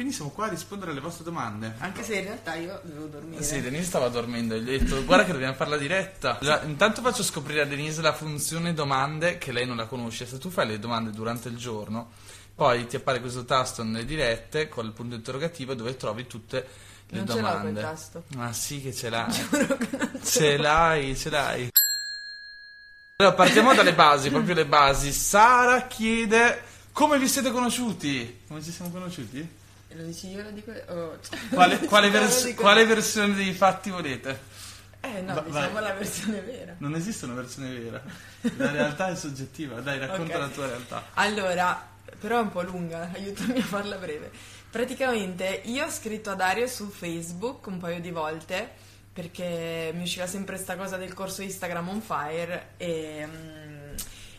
quindi siamo qua a rispondere alle vostre domande. Anche se in realtà io dovevo dormire. Sì, Denise stava dormendo, gli ho detto guarda che dobbiamo fare la diretta. Allora, intanto faccio scoprire a Denise la funzione domande che lei non la conosce. Se tu fai le domande durante il giorno, poi ti appare questo tasto nelle dirette con il punto interrogativo dove trovi tutte le non domande. ce l'ho quel tasto. Ma sì che ce l'hai. Giuro che non ce Ce l'hai, ce l'hai. Allora, partiamo dalle basi, proprio le basi. Sara chiede come vi siete conosciuti? Come ci siamo conosciuti? Lo dici io, lo dico io. Oh, cioè, Quale, quale vers- dico- quale versione dei fatti volete? Eh no, Va- diciamo vai. la versione vera. Non esiste una versione vera. La realtà è soggettiva. Dai, racconta Ok. la tua realtà. Allora, però è un po' lunga, aiutami a farla breve. Praticamente io ho scritto a Dario su Facebook un paio di volte perché mi usciva sempre sta cosa del corso Instagram on fire e, mm,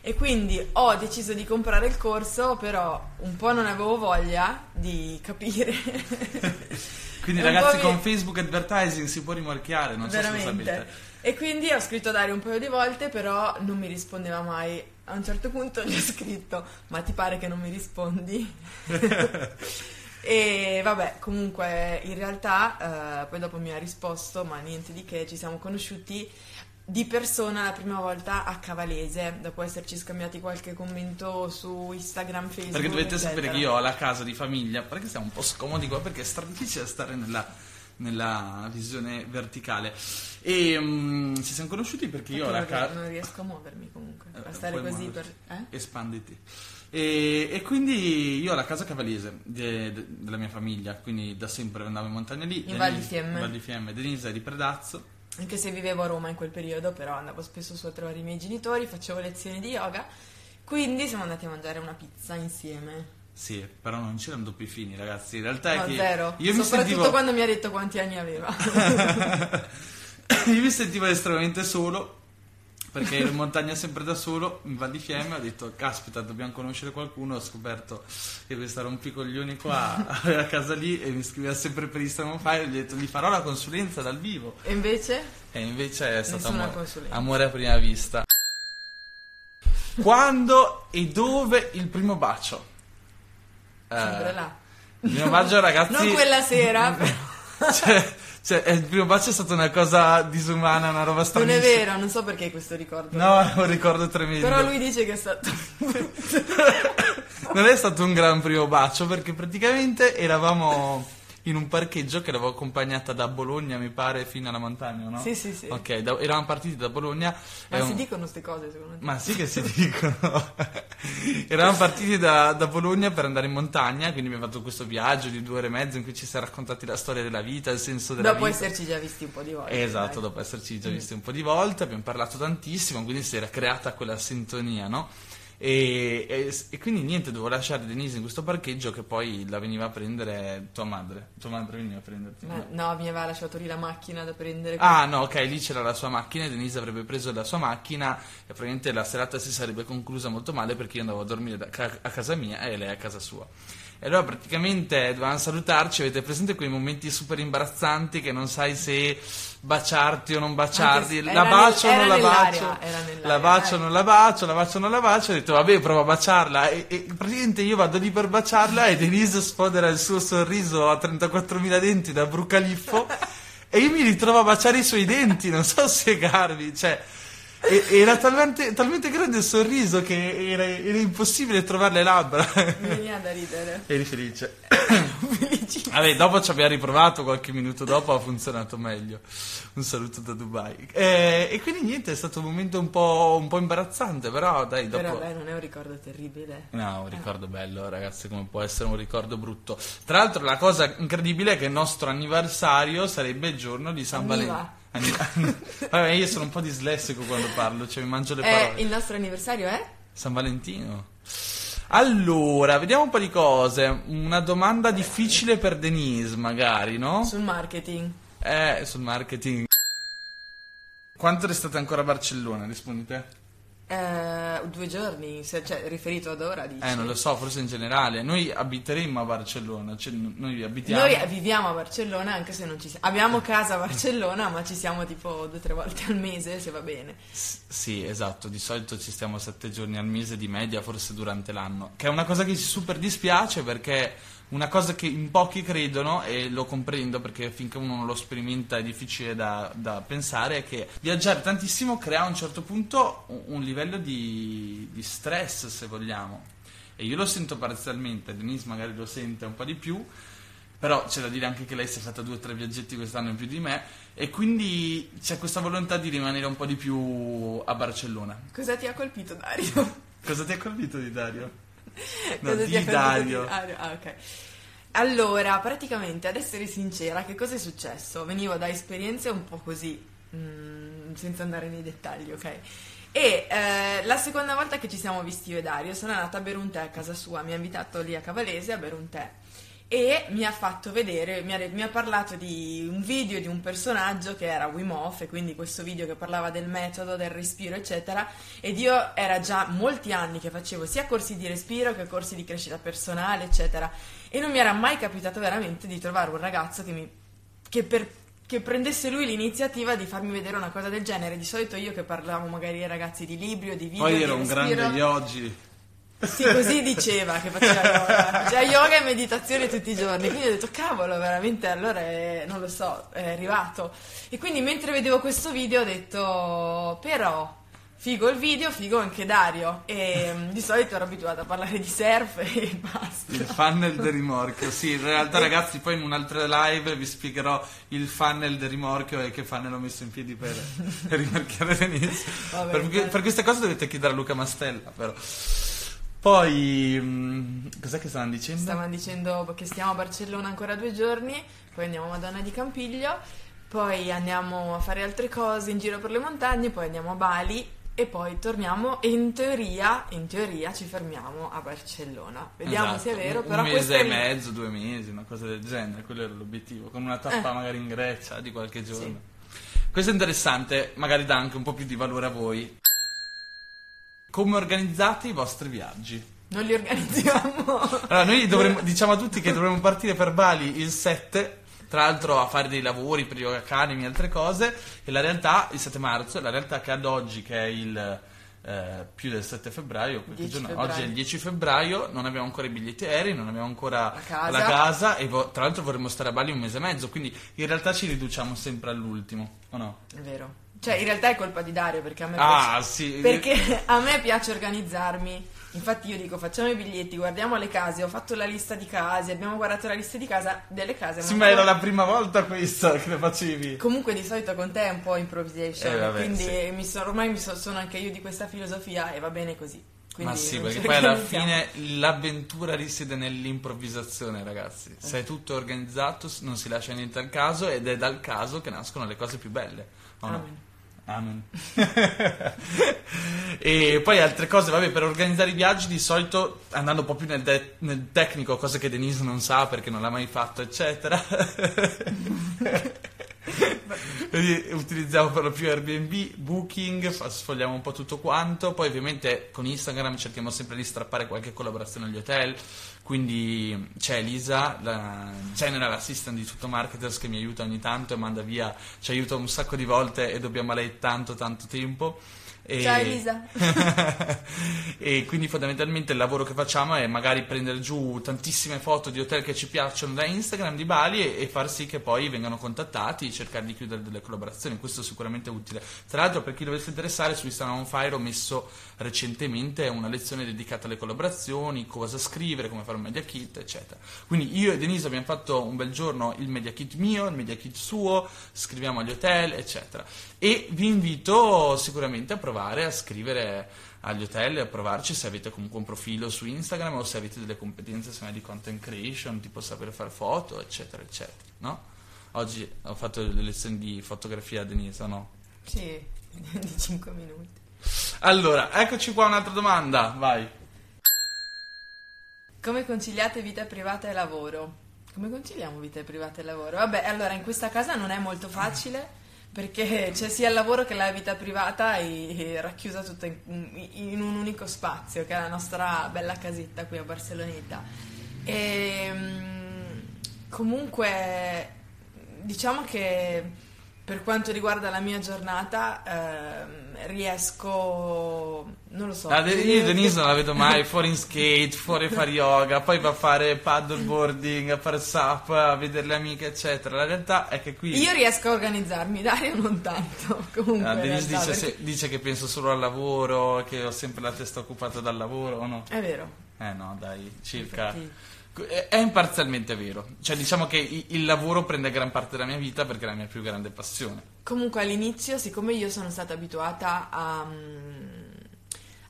e quindi ho deciso di comprare il corso, però un po' non avevo voglia di capire. Quindi, E ragazzi, mi- con Facebook Advertising si può rimorchiare. Non Veramente. sapete. E quindi ho scritto a Dario un paio di volte, però non mi rispondeva mai. A un certo punto gli ho scritto: Ma ti pare che non mi rispondi? e vabbè, comunque in realtà eh, poi dopo mi ha risposto, ma niente di che, ci siamo conosciuti di persona la prima volta a Cavalese, dopo esserci scambiati qualche commento su Instagram, Facebook. Perché dovete eccetera. sapere che io ho la casa di famiglia, perché siamo un po' scomodi qua, perché è stra difficile stare nella, nella visione verticale. E mm, ci siamo conosciuti perché io ho la non, casa... non riesco a muovermi comunque, Eh, a stare così per... muoverti. Eh? Espanditi. E, e quindi io ho la casa cavalese de- de- della mia famiglia, quindi da sempre andavo in montagna lì. In Val di Denise- Fiemme. in Val di Fiemme. Denise è di Predazzo. Anche se vivevo a Roma in quel periodo, però andavo spesso su a trovare i miei genitori, facevo lezioni di yoga, quindi siamo andati a mangiare una pizza insieme. Sì, però non c'erano doppi fini, ragazzi. In realtà è No, che zero. io mi Soprattutto sentivo quando mi ha detto quanti anni aveva. io mi sentivo estremamente solo perché ero in montagna sempre da solo in Val di Fiemme ho detto caspita dobbiamo conoscere qualcuno ho scoperto che questa rompicoglioni qua aveva casa lì e mi scriveva sempre per Instagram Fire gli ho detto gli farò la consulenza dal vivo e invece? e invece è stato amore, amore a prima vista quando e dove il primo bacio? Eh, Sempre là. il primo bacio ragazzi Non quella sera, però. cioè, cioè, il primo bacio è stata una cosa disumana, una roba Non stranissima. è vero, non so perché questo ricordo. No, è un ricordo tremendo. Però lui dice che è stato... non è stato un gran primo bacio perché praticamente eravamo in un parcheggio che l'avevo accompagnata da Bologna, mi pare, fino alla montagna, no? Sì, sì, sì. Ok, da- eravamo partiti da Bologna. Ma si un- dicono queste cose secondo te? Ma sì che si dicono. Eravamo partiti da, da Bologna per andare in montagna, quindi abbiamo fatto questo viaggio di due ore e mezzo in cui ci si è raccontati la storia della vita, il senso della Dopo vita. esserci già visti un po' di volte. Esatto, dai. dopo esserci già visti un po' di volte, abbiamo parlato tantissimo, quindi si era creata quella sintonia, no? E, e- e quindi niente, dovevo lasciare Denise in questo parcheggio che poi la veniva a prendere tua madre. Tua madre veniva a prenderti. Ma no? mi aveva lasciato lì la macchina da prendere. Ah no, ok, lì c'era la sua macchina e Denise avrebbe preso la sua macchina e probabilmente la serata si sarebbe conclusa molto male perché io andavo a dormire da- a casa mia e lei a casa sua. E allora praticamente dovevamo salutarci, avete presente quei momenti super imbarazzanti che non sai se baciarti o non baciarti, la bacio o nel- non la bacio, la bacio o non la bacio, la bacio o non la bacio, ho detto vabbè provo a baciarla. E, e praticamente io vado lì per baciarla e Denise sfodera il suo sorriso a 34.000 denti da brucaliffo e io mi ritrovo a baciare i suoi denti, non so spiegarvi, cioè e- era talmente, talmente grande il sorriso che era, era impossibile trovare le labbra. Mi veniva da ridere. Eri felice. Vabbè, dopo ci abbiamo riprovato, qualche minuto dopo ha funzionato meglio. Un saluto da Dubai. Eh, e quindi niente, è stato un momento un po', un po' imbarazzante, però dai, dopo... Però beh, non è un ricordo terribile. No, un ricordo bello, ragazzi, come può essere un ricordo brutto. Tra l'altro la cosa incredibile è che il nostro anniversario sarebbe il giorno di San. Valentino. Vabbè, io sono un po' dislessico quando parlo, cioè mi mangio le Eh, parole. il nostro anniversario è? San Valentino. Allora, vediamo un po' di cose. Una domanda difficile per Denise, magari, no? Sul marketing. Eh, sul marketing. Quanto restate ancora a Barcellona? Rispondi te? Eh, due giorni, se- cioè riferito ad ora dici? Eh, non lo so, forse in generale. Noi abiteremmo a Barcellona, cioè noi abitiamo... Noi viviamo a Barcellona anche se non ci siamo. Abbiamo casa a Barcellona, ma ci siamo tipo due o tre volte al mese, se va bene. S- Sì, esatto, di solito ci stiamo sette giorni al mese di media, forse durante l'anno, che è una cosa che ci super dispiace perché una cosa che in pochi credono, e lo comprendo perché finché uno non lo sperimenta è difficile da, da pensare, è che viaggiare tantissimo crea a un certo punto un, livello di, di stress, se vogliamo. E io lo sento parzialmente, Denise magari lo sente un po' di più, però c'è da dire anche che lei si è fatta due o tre viaggetti quest'anno in più di me e quindi c'è questa volontà di rimanere un po' di più a Barcellona. Cosa ti ha colpito Dario? Cosa ti ha colpito di Dario? No, Cosa di Dario. Dario? Ah, ok. Allora, praticamente, ad essere sincera, che cosa è successo? Venivo da esperienze un po' così, mm, senza andare nei dettagli, ok? E eh, la seconda volta che ci siamo visti io e Dario sono andata a bere un tè a casa sua, mi ha invitato lì a Cavalese a bere un tè e mi ha fatto vedere, mi ha, mi ha parlato di un video di un personaggio che era Wim Hof, e quindi questo video che parlava del metodo, del respiro, eccetera, ed io era già molti anni che facevo sia corsi di respiro che corsi di crescita personale, eccetera, e non mi era mai capitato veramente di trovare un ragazzo che mi che per che prendesse lui l'iniziativa di farmi vedere una cosa del genere. Di solito io che parlavo magari ai ragazzi di libri o di video, Poi di era un grande yogi. Sì, così diceva che faceva yoga. Faceva yoga e meditazione tutti i giorni. Quindi ho detto, cavolo, veramente allora è, non lo so, è arrivato. E quindi mentre vedevo questo video ho detto, però, figo il video, figo anche Dario. E mm, di solito ero abituata a parlare di surf e basta. Il funnel del rimorchio, sì, in realtà ragazzi poi in un'altra live vi spiegherò il funnel del rimorchio e che funnel ho messo in piedi per, per rimorchiare Denise. Vabbè, per, per queste cose dovete chiedere a Luca Mastella però. Poi, mm, cos'è che stavano dicendo? Stavano dicendo che stiamo a Barcellona ancora due giorni, poi andiamo a Madonna di Campiglio, poi andiamo a fare altre cose in giro per le montagne, poi andiamo a Bali e poi torniamo e in teoria, in teoria ci fermiamo a Barcellona. Vediamo Esatto, se è vero, un, però un mese e mezzo, due mesi, una cosa del genere, quello era l'obiettivo, con una tappa Eh. magari in Grecia di qualche giorno. Sì. Questo è interessante, magari dà anche un po' più di valore a voi. Come organizzate i vostri viaggi? Non li organizziamo. Allora, noi dovremmo, diciamo a tutti che dovremmo partire per Bali il 7, tra l'altro a fare dei lavori per Yoga Academy e altre cose, e la realtà, il 7 marzo, la realtà che ad oggi, che è il eh, più del 7 febbraio, qualche 10 giorno- febbraio. oggi è il 10 febbraio, non abbiamo ancora i biglietti aerei, non abbiamo ancora La casa. la casa e vo- tra l'altro vorremmo stare a Bali un mese e mezzo, quindi in realtà ci riduciamo sempre all'ultimo, o no? È vero. Cioè, in realtà è colpa di Dario perché a me Ah, piace. sì. Perché a me piace organizzarmi. Infatti io dico facciamo i biglietti, guardiamo le case, ho fatto la lista di case, abbiamo guardato la lista di casa delle case. Sì, ma era la prima volta questa che le facevi. Comunque di solito con te è un po' improvisation, Eh, vabbè, quindi sì. mi so- ormai mi so- sono anche io di questa filosofia e va bene così. Quindi Ma sì, perché poi alla fine l'avventura risiede nell'improvvisazione, ragazzi. Se è tutto organizzato, non si lascia niente al caso ed è dal caso che nascono le cose più belle. o no? Amen. E poi altre cose, vabbè, per organizzare i viaggi di solito andando un po' più nel, de- nel tecnico, cose che Denise non sa perché non l'ha mai fatto, eccetera. Utilizziamo per lo più Airbnb, Booking, sfogliamo un po' tutto quanto, poi ovviamente con Instagram cerchiamo sempre di strappare qualche collaborazione agli hotel, quindi c'è Elisa, la general assistant di tutto marketers che mi aiuta ogni tanto e manda via, ci aiuta un sacco di volte e dobbiamo a lei tanto tanto tempo. E- Ciao Elisa. e quindi fondamentalmente il lavoro che facciamo è magari prendere giù tantissime foto di hotel che ci piacciono da Instagram di Bali e, e far sì che poi vengano contattati e cercare di chiudere delle collaborazioni. Questo è sicuramente utile. Tra l'altro, per chi dovesse interessare, su Instagram on Fire ho messo recentemente una lezione dedicata alle collaborazioni, cosa scrivere, come fare un media kit, eccetera. Quindi io e Denise abbiamo fatto un bel giorno il media kit mio, il media kit suo, scriviamo agli hotel, eccetera. E vi invito sicuramente a provare a scrivere agli hotel a provarci se avete comunque un profilo su Instagram o se avete delle competenze semmai di content creation, tipo saper fare foto, eccetera, eccetera, no? Oggi ho fatto le lezioni di fotografia a Denise, no? Sì, di 5 minuti. Allora, eccoci qua un'altra domanda, vai. Come conciliate vita privata e lavoro? Come conciliamo vita privata e lavoro? Vabbè, allora in questa casa non è molto facile perché c'è sia il lavoro che la vita privata e, racchiusa tutta in, in, un unico spazio, che è la nostra bella casetta qui a Barceloneta. E, ehm, comunque, diciamo che per quanto riguarda la mia giornata, ehm, riesco, non lo so. Ah, io Denise non la vedo mai fuori in skate, fuori a fare yoga, poi va a fare paddleboarding, a fare SAP, a vedere le amiche, eccetera. La realtà è che qui. Io riesco a organizzarmi, Dario non tanto. Comunque, ah, Denise realtà, dice, perché... se, dice, che penso solo al lavoro, che ho sempre la testa occupata dal lavoro, o no? È vero. Eh no, dai, circa. Infatti è imparzialmente vero, cioè diciamo che il lavoro prende gran parte della mia vita perché è la mia più grande passione. Comunque all'inizio, siccome io sono stata abituata a um,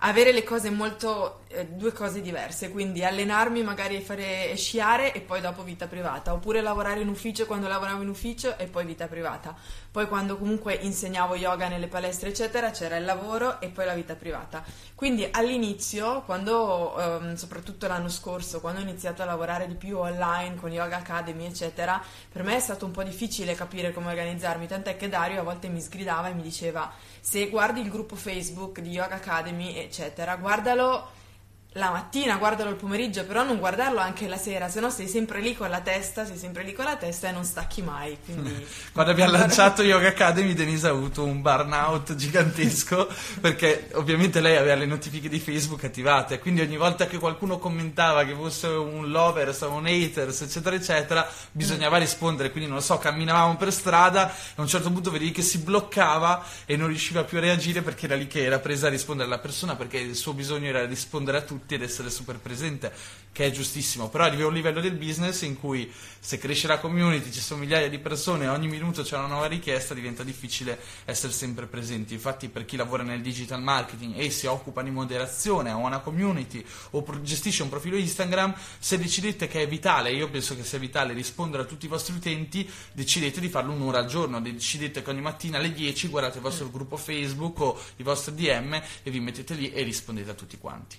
avere le cose molto eh, due cose diverse, quindi allenarmi magari fare sciare e poi dopo vita privata, oppure lavorare in ufficio quando lavoravo in ufficio e poi vita privata. Poi quando comunque insegnavo yoga nelle palestre eccetera c'era il lavoro e poi la vita privata. Quindi all'inizio, quando ehm, soprattutto l'anno scorso, quando ho iniziato a lavorare di più online con Yoga Academy eccetera, per me è stato un po' difficile capire come organizzarmi, tant'è che Dario a volte mi sgridava e mi diceva se guardi il gruppo Facebook di Yoga Academy eccetera, guardalo la mattina, guardalo il pomeriggio, però non guardarlo anche la sera, se no sei sempre lì con la testa, sei sempre lì con la testa e non stacchi mai. Quindi... Quando abbiamo lanciato Yoga Academy, Denise ha avuto un burnout gigantesco perché ovviamente lei aveva le notifiche di Facebook attivate, quindi ogni volta che qualcuno commentava che fosse un lover, un haters, eccetera, eccetera, bisognava rispondere. Quindi non lo so, camminavamo per strada e a un certo punto vedevi che si bloccava e non riusciva più a reagire perché era lì che era presa a rispondere alla persona perché il suo bisogno era rispondere a tutti tutti ed essere super presente, che è giustissimo, però arrivi a un livello del business in cui se cresce la community, ci sono migliaia di persone, ogni minuto c'è una nuova richiesta, diventa difficile essere sempre presenti. Infatti per chi lavora nel digital marketing e si occupa di moderazione, ha una community o gestisce un profilo Instagram, se decidete che è vitale, io penso che sia vitale rispondere a tutti i vostri utenti, decidete di farlo un'ora al giorno, decidete che ogni mattina alle 10 guardate il vostro gruppo Facebook o i vostri DM e vi mettete lì e rispondete a tutti quanti.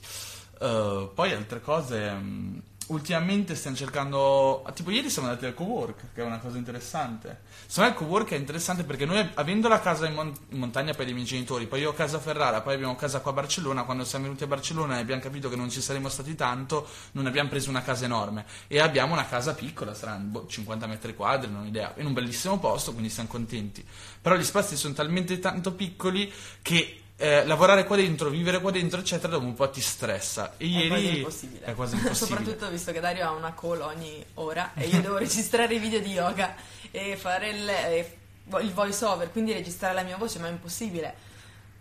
Uh, poi altre cose. Um, ultimamente stiamo cercando. Tipo, ieri siamo andati al co-work, che è una cosa interessante. Secondo me il co-work è interessante perché noi, avendo la casa in, mon- in, montagna per i miei genitori, poi io ho casa a Ferrara, poi abbiamo casa qua a Barcellona. Quando siamo venuti a Barcellona e abbiamo capito che non ci saremmo stati tanto, non abbiamo preso una casa enorme. E abbiamo una casa piccola, saranno boh, 50 metri quadri, non ho idea, in un bellissimo posto, quindi siamo contenti. Però gli spazi sono talmente tanto piccoli che eh, lavorare qua dentro, vivere qua dentro, eccetera, dopo un po' ti stressa. E è ieri quasi impossibile. È quasi impossibile. Soprattutto visto che Dario ha una call ogni ora e io devo registrare i video di yoga e fare il, il voice over, quindi registrare la mia voce, ma è impossibile.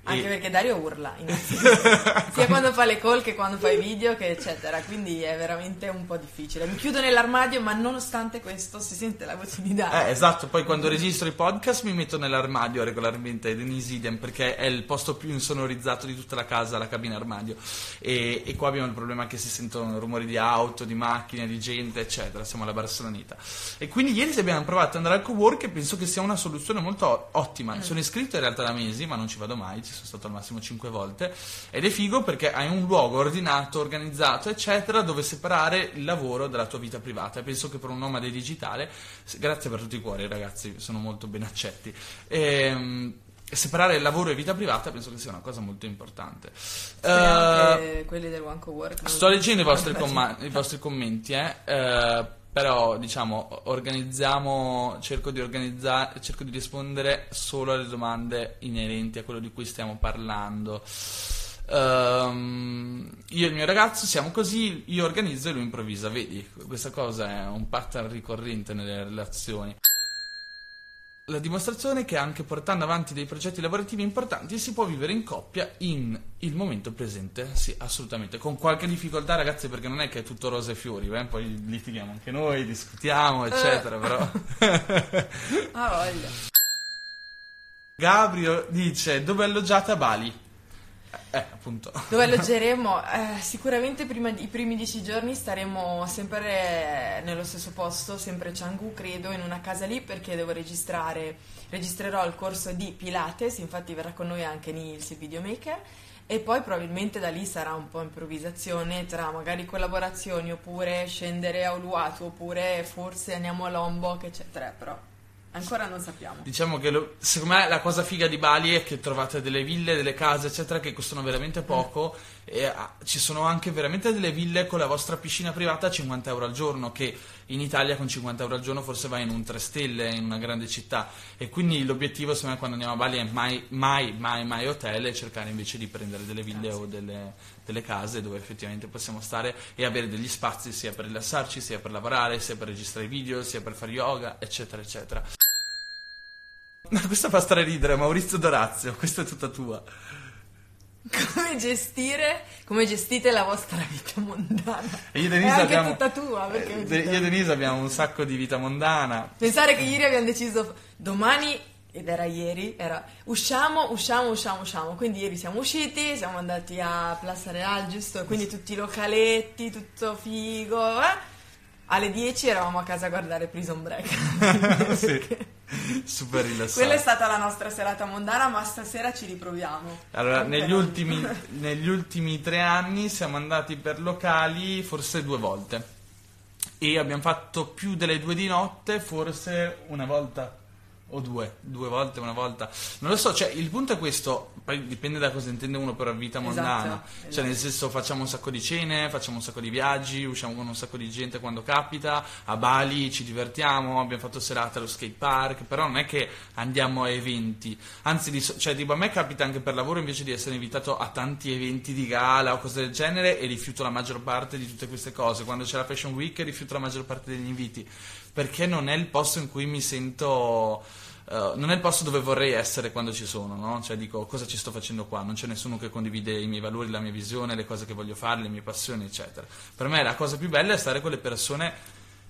Anche e... perché Dario urla, sia quando fa le call che quando fa i video, che eccetera. Quindi è veramente un po' difficile. Mi chiudo nell'armadio, ma nonostante questo si sente la voce di Dario. Eh, esatto, poi quando registro i podcast mi metto nell'armadio regolarmente in Isidian perché è il posto più insonorizzato di tutta la casa, la cabina armadio. E, e qua abbiamo il problema che si sentono rumori di auto, di macchine, di gente, eccetera. Siamo alla Barcelonita. E quindi ieri abbiamo provato ad andare al co-work e penso che sia una soluzione molto ottima. Mm. Sono iscritto in realtà da mesi, ma non ci vado mai sono stato al massimo 5 volte, ed è figo perché hai un luogo ordinato, organizzato, eccetera, dove separare il lavoro dalla tua vita privata. E penso che per un nomade digitale, grazie per tutti i cuori ragazzi, sono molto ben accetti. E, ehm, separare lavoro e vita privata penso che sia una cosa molto importante. Uh, quelli del One Co-Work. Sto leggendo i vostri, comma- i vostri commenti, eh. Uh, però diciamo organizziamo cerco di organizzare cerco di rispondere solo alle domande inerenti a quello di cui stiamo parlando. Um, io e il mio ragazzo siamo così io organizzo e lui improvvisa vedi? Questa cosa è un pattern ricorrente nelle relazioni la dimostrazione che anche portando avanti dei progetti lavorativi importanti si può vivere in coppia in il momento presente, sì, assolutamente, con qualche difficoltà ragazzi perché non è che è tutto rose e fiori, eh? poi litighiamo anche noi, discutiamo, eccetera, però... ah, voglia. Gabrio dice, dove alloggiate a Bali? Eh, appunto. Dove alloggeremo? Eh, sicuramente prima di, i primi dieci giorni staremo sempre nello stesso posto, sempre Canggu, credo, in una casa lì perché devo registrare, registrerò il corso di Pilates, infatti verrà con noi anche Nils, il videomaker, e poi probabilmente da lì sarà un po' improvvisazione tra magari collaborazioni oppure scendere a Uluwatu oppure forse andiamo a Lombok, eccetera, però Ancora non sappiamo. Diciamo che lo- secondo me la cosa figa di Bali è che trovate delle ville, delle case, eccetera, che costano veramente poco. E ah, ci sono anche veramente delle ville con la vostra piscina privata a 50 euro al giorno, che in Italia con 50 euro al giorno forse vai in un 3 stelle in una grande città. E quindi l'obiettivo, secondo me, quando andiamo a Bali è mai, mai, mai, mai hotel e cercare invece di prendere delle ville o delle, delle case dove effettivamente possiamo stare e avere degli spazi sia per rilassarci, sia per lavorare, sia per registrare video, sia per fare yoga, eccetera, eccetera. No, questa fa straridere, Maurizio Dorazio, questa è tutta tua. Come gestire, come gestite la vostra vita mondana? E io e È Denise anche abbiamo, tutta tua, perché eh, De- io e Denise abbiamo un sacco di vita mondana. Pensare che ieri abbiamo deciso domani, ed era ieri, era usciamo, usciamo, usciamo, usciamo. Quindi ieri siamo usciti, siamo andati a Plaza Real, giusto? Quindi tutti i localetti, tutto figo. eh? Alle 10 eravamo a casa a guardare Prison Break. Sì, super rilassato. Quella è stata la nostra serata mondana, ma stasera ci riproviamo. Allora, negli ultimi, negli ultimi tre anni siamo andati per locali forse due volte. E abbiamo fatto più delle due di notte, forse una volta o due, due volte, una volta. Non lo so, cioè il punto è questo, poi dipende da cosa intende uno per vita mondana. Esatto, Cioè esatto. nel senso facciamo un sacco di cene, facciamo un sacco di viaggi, usciamo con un sacco di gente quando capita, a Bali ci divertiamo, abbiamo fatto serate allo skate park, però non è che andiamo a eventi. Anzi, di cioè, tipo, a me capita anche per lavoro invece di essere invitato a tanti eventi di gala o cose del genere e rifiuto la maggior parte di tutte queste cose. Quando c'è la Fashion Week rifiuto la maggior parte degli inviti perché non è il posto in cui mi sento. Eh, non è il posto dove vorrei essere quando ci sono, no? Cioè dico cosa ci sto facendo qua, non c'è nessuno che condivide i miei valori, la mia visione, le cose che voglio fare, le mie passioni, eccetera. Per me la cosa più bella è stare con le persone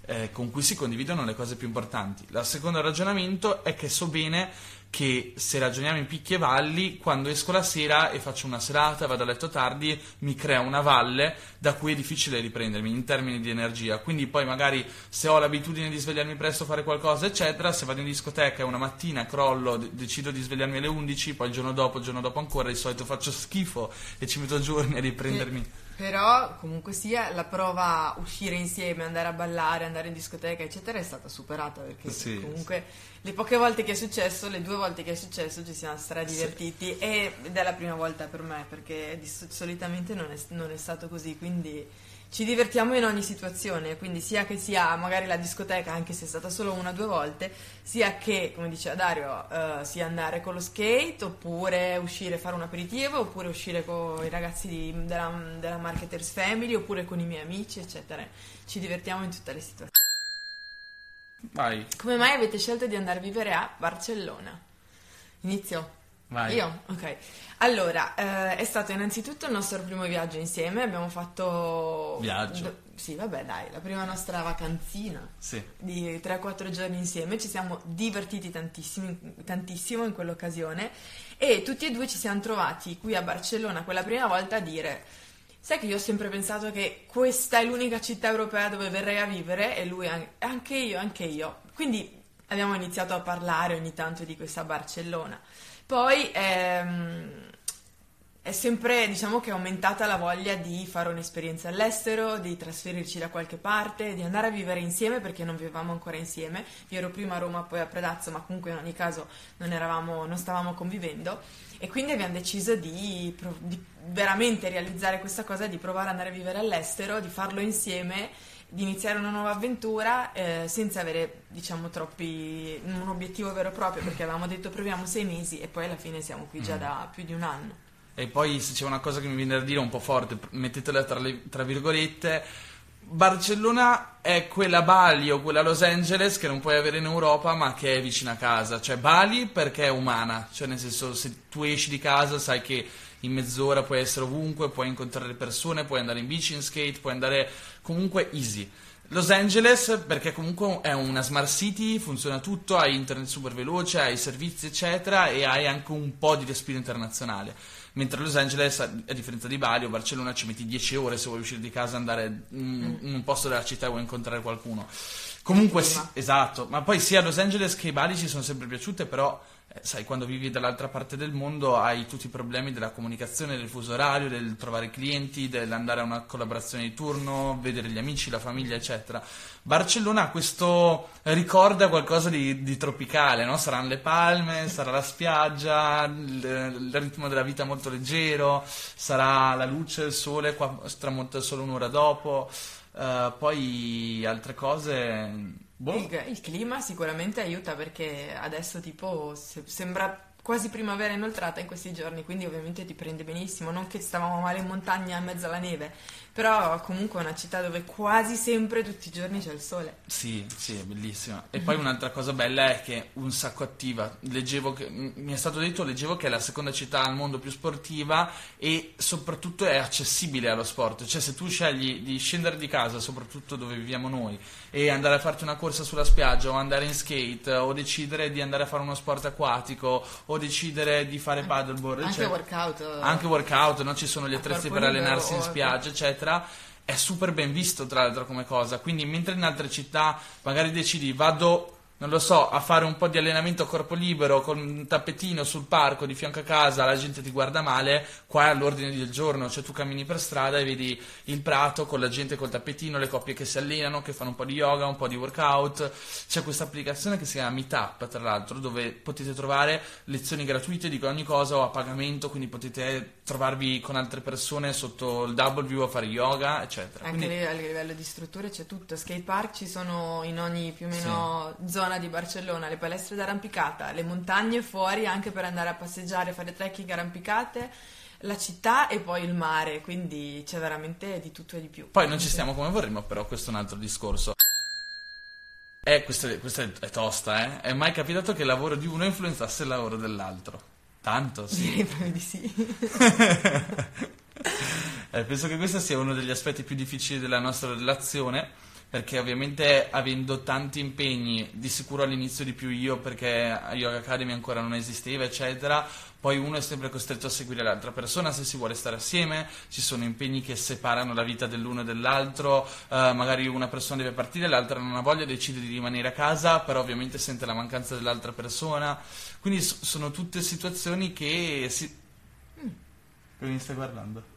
eh, con cui si condividono le cose più importanti. Il secondo ragionamento è che so bene che se ragioniamo in picchi e valli, quando esco la sera e faccio una serata, vado a letto tardi, mi crea una valle da cui è difficile riprendermi in termini di energia. Quindi poi magari se ho l'abitudine di svegliarmi presto, fare qualcosa, eccetera, se vado in discoteca e una mattina crollo, de- decido di svegliarmi alle 11, poi il giorno dopo, il giorno dopo ancora, di solito faccio schifo e ci metto giorni a riprendermi. Però comunque sia la prova a uscire insieme, andare a ballare, andare in discoteca, eccetera, è stata superata perché Sì, comunque le poche volte che è successo, le due volte che è successo ci siamo stradivertiti. E- ed è la prima volta per me perché solitamente non è, non è stato così, quindi ci divertiamo in ogni situazione, quindi sia che sia magari la discoteca, anche se è stata solo una o due volte, sia che, come diceva Dario, eh, sia andare con lo skate, oppure uscire a fare un aperitivo, oppure uscire con i ragazzi di- della, della Marketers Family, oppure con i miei amici, eccetera. Ci divertiamo in tutte le situazioni. Vai, Come mai avete scelto di andare a vivere a Barcellona? Inizio. Vai. Io? Ok. Allora, eh, è stato innanzitutto il nostro primo viaggio insieme, abbiamo fatto... Viaggio. d- Sì, vabbè, dai, la prima nostra vacanzina Sì. di 3-4 giorni insieme, ci siamo divertiti tantissimo, tantissimo in quell'occasione e tutti e due ci siamo trovati qui a Barcellona quella prima volta a dire sai che io ho sempre pensato che questa è l'unica città europea dove verrei a vivere e lui an- anche io, anche io. Quindi abbiamo iniziato a parlare ogni tanto di questa Barcellona. Poi ehm, è sempre, diciamo che è aumentata la voglia di fare un'esperienza all'estero, di trasferirci da qualche parte, di andare a vivere insieme perché non vivevamo ancora insieme. Io ero prima a Roma, poi a Predazzo, ma comunque in ogni caso non, eravamo, non stavamo convivendo. E quindi abbiamo deciso di, di veramente realizzare questa cosa, di provare ad andare a vivere all'estero, di farlo insieme, di iniziare una nuova avventura eh, senza avere, diciamo, troppi un obiettivo vero e proprio, perché avevamo detto proviamo sei mesi e poi alla fine siamo qui già da più di un anno. E poi se c'è una cosa che mi viene da dire un po' forte, mettetela tra, le- tra virgolette, Barcellona è quella Bali o quella Los Angeles che non puoi avere in Europa ma che è vicina a casa. Cioè Bali perché è umana, cioè nel senso se tu esci di casa sai che in mezz'ora puoi essere ovunque, puoi incontrare persone, puoi andare in bici, in skate, puoi andare comunque easy. Los Angeles perché comunque è una smart city, funziona tutto, hai internet super veloce, hai servizi eccetera e hai anche un po' di respiro internazionale. Mentre Los Angeles, a differenza di Bali o Barcellona, ci metti 10 ore se vuoi uscire di casa e andare in, in un posto della città e vuoi incontrare qualcuno. Comunque, sì, esatto, ma poi sia Los Angeles che Bali ci sono sempre piaciute, però sai, quando vivi dall'altra parte del mondo hai tutti i problemi della comunicazione, del fuso orario, del trovare clienti, dell'andare a una collaborazione di turno, vedere gli amici, la famiglia, eccetera. Barcellona ha questo ricorda qualcosa di, di tropicale, no? Saranno le palme, sarà la spiaggia, il, il, ritmo della vita molto leggero, sarà la luce, il sole, qua tramonta solo un'ora dopo. Uh, poi altre cose Boh. Il, il, clima sicuramente aiuta perché adesso tipo se, sembra quasi primavera inoltrata in questi giorni, quindi ovviamente ti prende benissimo, non che stavamo male in montagna in mezzo alla neve, però comunque è una città dove quasi sempre tutti i giorni c'è il sole. Sì, sì, è bellissima. E poi un'altra cosa bella è che è un sacco attiva. Leggevo che, mi è stato detto, leggevo che è la seconda città al mondo più sportiva e soprattutto è accessibile allo sport. Cioè se tu scegli di scendere di casa, soprattutto dove viviamo noi, e andare a farti una corsa sulla spiaggia o andare in skate o decidere di andare a fare uno sport acquatico o decidere di fare paddleboard. Anche cioè, workout. Anche workout, no? ci sono gli attrezzi per allenarsi in spiaggia, eccetera è super ben visto tra l'altro come cosa. Quindi mentre in altre città magari decidi vado non lo so, a fare un po' di allenamento a corpo libero con un tappetino sul parco di fianco a casa, la gente ti guarda male, qua è all'ordine del giorno, cioè tu cammini per strada e vedi il prato con la gente col tappetino, le coppie che si allenano, che fanno un po' di yoga, un po' di workout. C'è questa applicazione che si chiama Meetup, tra l'altro, dove potete trovare lezioni gratuite di ogni cosa o a pagamento, quindi potete trovarvi con altre persone sotto il W a fare yoga, eccetera. Anche quindi... a livello di strutture c'è tutto, skate park ci sono in ogni più o meno sì. zona zona di Barcellona, le palestre d'arrampicata, le montagne fuori anche per andare a passeggiare, fare trekking arrampicate, la città e poi il mare, quindi c'è veramente di tutto e di più. Poi non ci stiamo come vorremmo, però questo è un altro discorso. Eh, questa, questa è tosta, eh? È mai capitato che il lavoro di uno influenzasse il lavoro dell'altro? Tanto, sì. Direi di sì. eh, penso che questo sia uno degli aspetti più difficili della nostra relazione perché ovviamente avendo tanti impegni, di sicuro all'inizio di più io perché Yoga Academy ancora non esisteva, eccetera, poi uno è sempre costretto a seguire l'altra persona se si vuole stare assieme, ci sono impegni che separano la vita dell'uno e dell'altro, eh, magari una persona deve partire, l'altra non ha voglia, decide di rimanere a casa, però ovviamente sente la mancanza dell'altra persona, quindi so- sono tutte situazioni che si... Come mi stai guardando?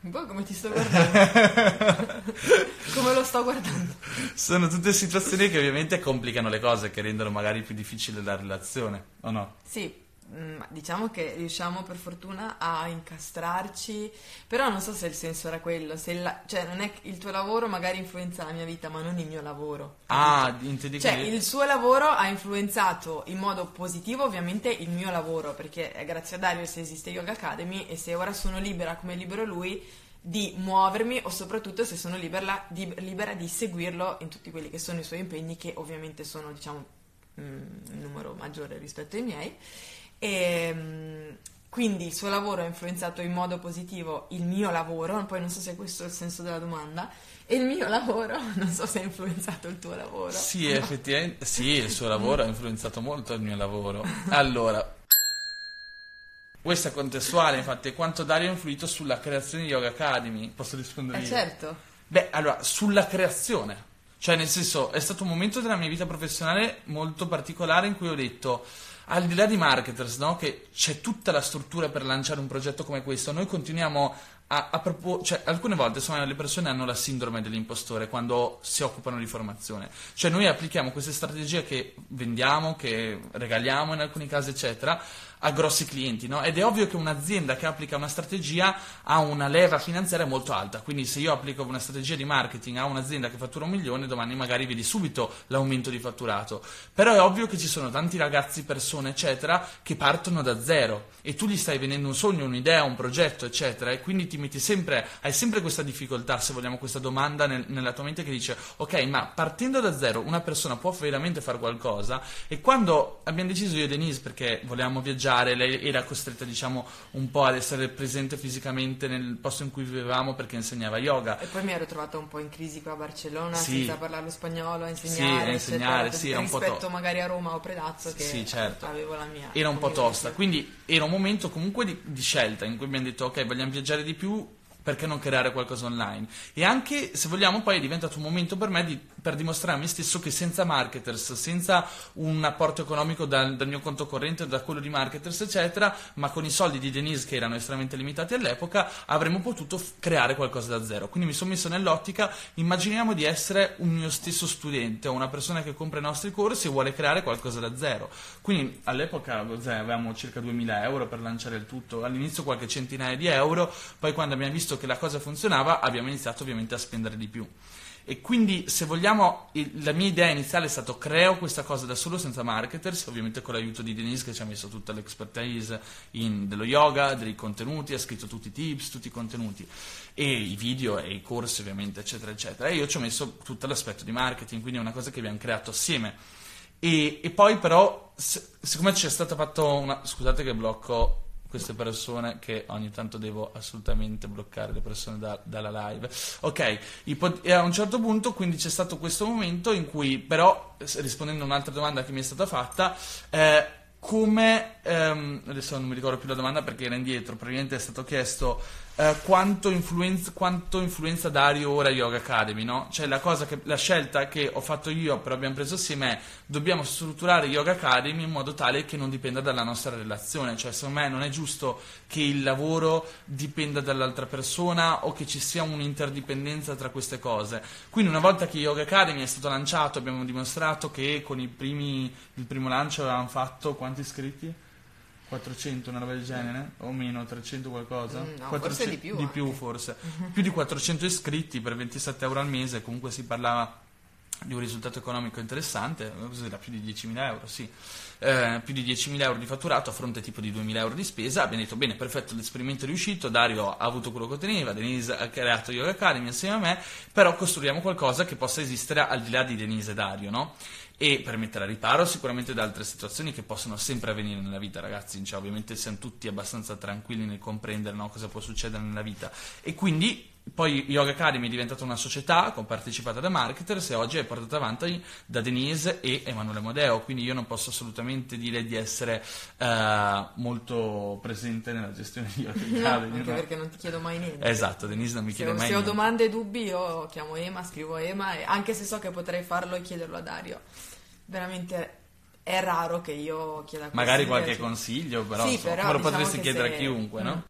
Un po' come ti sto guardando. come lo sto guardando. Sono tutte situazioni che ovviamente complicano le cose, che rendono magari più difficile la relazione, o no? Sì, diciamo che riusciamo per fortuna a incastrarci, però non so se il senso era quello, se la, cioè non è il tuo lavoro magari influenza la mia vita, ma non il mio lavoro. Ah, intendi Cioè, il suo lavoro ha influenzato in modo positivo ovviamente il mio lavoro, perché è grazie a Dario se esiste Yoga Academy e se ora sono libera come libero lui di muovermi o soprattutto se sono libera di, libera di seguirlo in tutti quelli che sono i suoi impegni che ovviamente sono diciamo mm, un numero maggiore rispetto ai miei e, ehm, quindi il suo lavoro ha influenzato in modo positivo il mio lavoro, poi non so se questo è il senso della domanda, e il mio lavoro non so se ha influenzato il tuo lavoro. Sì, effettivamente, sì, il suo lavoro ha influenzato molto il mio lavoro. Allora, questa è contestuale, infatti, quanto Dario ha influito sulla creazione di Yoga Academy? Posso rispondere eh, io? certo. Beh, allora, sulla creazione. Cioè, nel senso, è stato un momento della mia vita professionale molto particolare in cui ho detto al di là di marketers, no? che c'è tutta la struttura per lanciare un progetto come questo, noi continuiamo a, a propos- cioè, alcune volte insomma, le persone hanno la sindrome dell'impostore quando si occupano di formazione. Cioè noi applichiamo queste strategie che vendiamo, che regaliamo in alcuni casi, eccetera, a grossi clienti, no? Ed è ovvio che un'azienda che applica una strategia ha una leva finanziaria molto alta, quindi se io applico una strategia di marketing a un'azienda che fattura un milione, domani magari vedi subito l'aumento di fatturato. Però è ovvio che ci sono tanti ragazzi, persone, eccetera, che partono da zero e tu gli stai venendo un sogno, un'idea, un progetto, eccetera, e quindi ti metti sempre, hai sempre questa difficoltà, se vogliamo, questa domanda nel, nella tua mente che dice, ok, ma partendo da zero una persona può veramente fare qualcosa? E quando abbiamo deciso io e Denise, perché volevamo viaggiare, viaggiare, lei era costretta diciamo un po' ad essere presente fisicamente nel posto in cui vivevamo perché insegnava yoga. E poi mi ero trovata un po' in crisi qua a Barcellona sì. senza parlare lo spagnolo, a insegnare, sì, a insegnare sì, era un po' rispetto to- magari a Roma o Predazzo che sì, certo. avevo la mia. Era un po' tosta, quindi era un momento comunque di, di scelta in cui abbiamo detto ok vogliamo viaggiare di più perché non creare qualcosa online? E anche, se vogliamo, poi è diventato un momento per me di, per dimostrare a me stesso che senza marketers, senza un apporto economico dal, dal mio conto corrente o da quello di marketers, eccetera, ma con i soldi di Denise che erano estremamente limitati all'epoca, avremmo potuto f- creare qualcosa da zero. Quindi mi sono messo nell'ottica, immaginiamo di essere un mio stesso studente o una persona che compra i nostri corsi e vuole creare qualcosa da zero. Quindi all'epoca cos'è, avevamo circa 2000 euro per lanciare il tutto, all'inizio qualche centinaia di euro, poi quando abbiamo visto che la cosa funzionava abbiamo iniziato ovviamente a spendere di più. E quindi, se vogliamo, il- la mia idea iniziale è stato creo questa cosa da solo senza marketers, ovviamente con l'aiuto di Denise che ci ha messo tutta l'expertise in- dello yoga, dei contenuti, ha scritto tutti i tips, tutti i contenuti, e i video e i corsi ovviamente, eccetera, eccetera. E io ci ho messo tutto l'aspetto di marketing, quindi è una cosa che abbiamo creato assieme. E, e poi però, s- siccome c'è stato fatto una... Scusate che blocco queste persone che ogni tanto devo assolutamente bloccare le persone da- dalla live. Ok, e a un certo punto quindi c'è stato questo momento in cui però, rispondendo a un'altra domanda che mi è stata fatta, eh, come, ehm, adesso non mi ricordo più la domanda perché era indietro, praticamente è stato chiesto eh, quanto, influenza, quanto influenza Dario ora Yoga Academy, no? Cioè la, che, la scelta che ho fatto io, però abbiamo preso assieme è dobbiamo strutturare Yoga Academy in modo tale che non dipenda dalla nostra relazione, cioè secondo me non è giusto che il lavoro dipenda dall'altra persona o che ci sia un'interdipendenza tra queste cose. Quindi una volta che Yoga Academy è stato lanciato abbiamo dimostrato che con primi, il primo lancio avevamo fatto quanti iscritti? 400, una roba del genere? O meno, 300 qualcosa? Mm, no, forse di più Di anche. più forse. più di 400 iscritti per 27 euro al mese, comunque si parlava di un risultato economico interessante, cos'era più di 10.000 euro, sì. Eh, più di 10.000 euro di fatturato a fronte tipo di 2.000 euro di spesa, abbiamo detto bene, perfetto, l'esperimento è riuscito, Dario ha avuto quello che otteneva, Denise ha creato Yoga Academy insieme a me, però costruiamo qualcosa che possa esistere al di là di Denise e Dario, no? E per mettere a riparo sicuramente da altre situazioni che possono sempre avvenire nella vita, ragazzi, cioè, ovviamente siamo tutti abbastanza tranquilli nel comprendere no, cosa può succedere nella vita. E quindi poi Yoga Academy è diventata una società compartecipata da marketers e oggi è portata avanti da Denise e Emanuele Modeo, quindi io non posso assolutamente dire di essere eh, molto presente nella gestione di Yoga No, Academy. anche no? perché non ti chiedo mai niente. Esatto, Denise non mi Se, chiede mai se ho niente. domande e dubbi io chiamo Ema, scrivo Ema, e anche se so che potrei farlo e chiederlo a Dario. Veramente è raro che io chieda Magari consigli, qualche consiglio, però, Sì, insomma, però lo diciamo potresti chiedere se- a chiunque, no? Mm.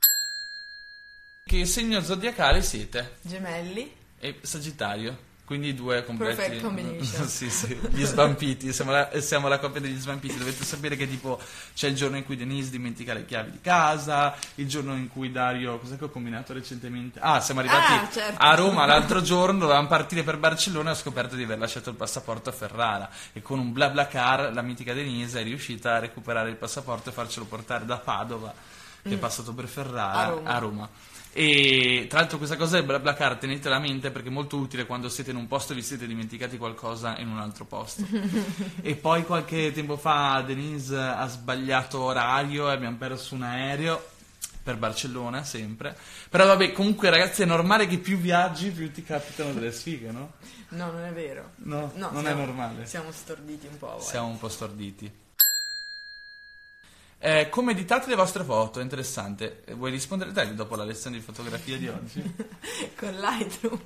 Che segno zodiacale siete? Gemelli? E Sagittario? Quindi due completi. Perfect combination. sì, sì, gli svampiti, siamo la, siamo la coppia degli svampiti. Dovete sapere che tipo c'è il giorno in cui Denise dimentica le chiavi di casa, il giorno in cui Dario, cos'è che ho combinato recentemente? Ah, siamo arrivati Ah, certo. a Roma l'altro giorno, dovevamo partire per Barcellona e ho scoperto di aver lasciato il passaporto a Ferrara e con un bla bla car la mitica Denise è riuscita a recuperare il passaporto e farcelo portare da Padova, che è passato per Ferrara Mm. A Roma. a Roma. E tra l'altro questa cosa del BlaBlaCar tenetela a mente perché è molto utile quando siete in un posto e vi siete dimenticati qualcosa in un altro posto. e poi qualche tempo fa Denise ha sbagliato orario e abbiamo perso un aereo per Barcellona sempre. Però vabbè, comunque ragazzi è normale che più viaggi più ti capitano delle sfighe, no? No, non è vero. No, No, non siamo- è normale. Siamo storditi un po'. Siamo un po' storditi. Eh, come editate le vostre foto? È interessante. Eh, Vuoi rispondere te dopo la lezione di fotografia di oggi? Con Lightroom.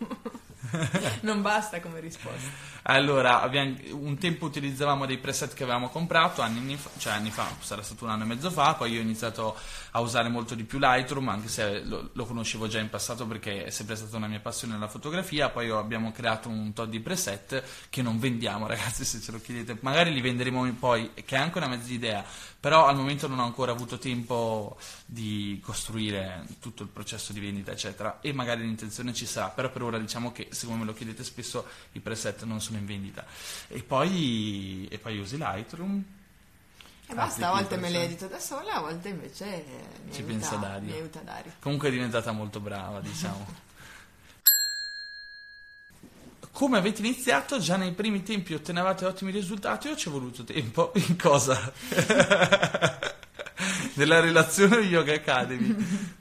non basta come risposta. Allora, abbiamo- un tempo utilizzavamo dei preset che avevamo comprato, anni fa, cioè anni fa, sarà stato un anno e mezzo fa, poi io ho iniziato a usare molto di più Lightroom, anche se lo, lo conoscevo già in passato perché è sempre stata una mia passione la fotografia, poi abbiamo creato un tot di preset che non vendiamo, ragazzi, se ce lo chiedete, magari li venderemo poi, che è anche una mezza idea, però al momento non ho ancora avuto tempo di costruire tutto il processo di vendita, eccetera, e magari l'intenzione ci sarà, però per ora diciamo che, siccome me lo chiedete spesso, i preset non sono in vendita. E poi, e poi usi Lightroom. E basta, a volte me le edito da sola, a volte invece mi Ci aiuta, pensa Dario. Mi aiuta Dario. Comunque è diventata molto brava, diciamo. Come avete iniziato, già nei primi tempi ottenevate ottimi risultati o ci è voluto tempo? In cosa? Nella relazione Yoga Academy?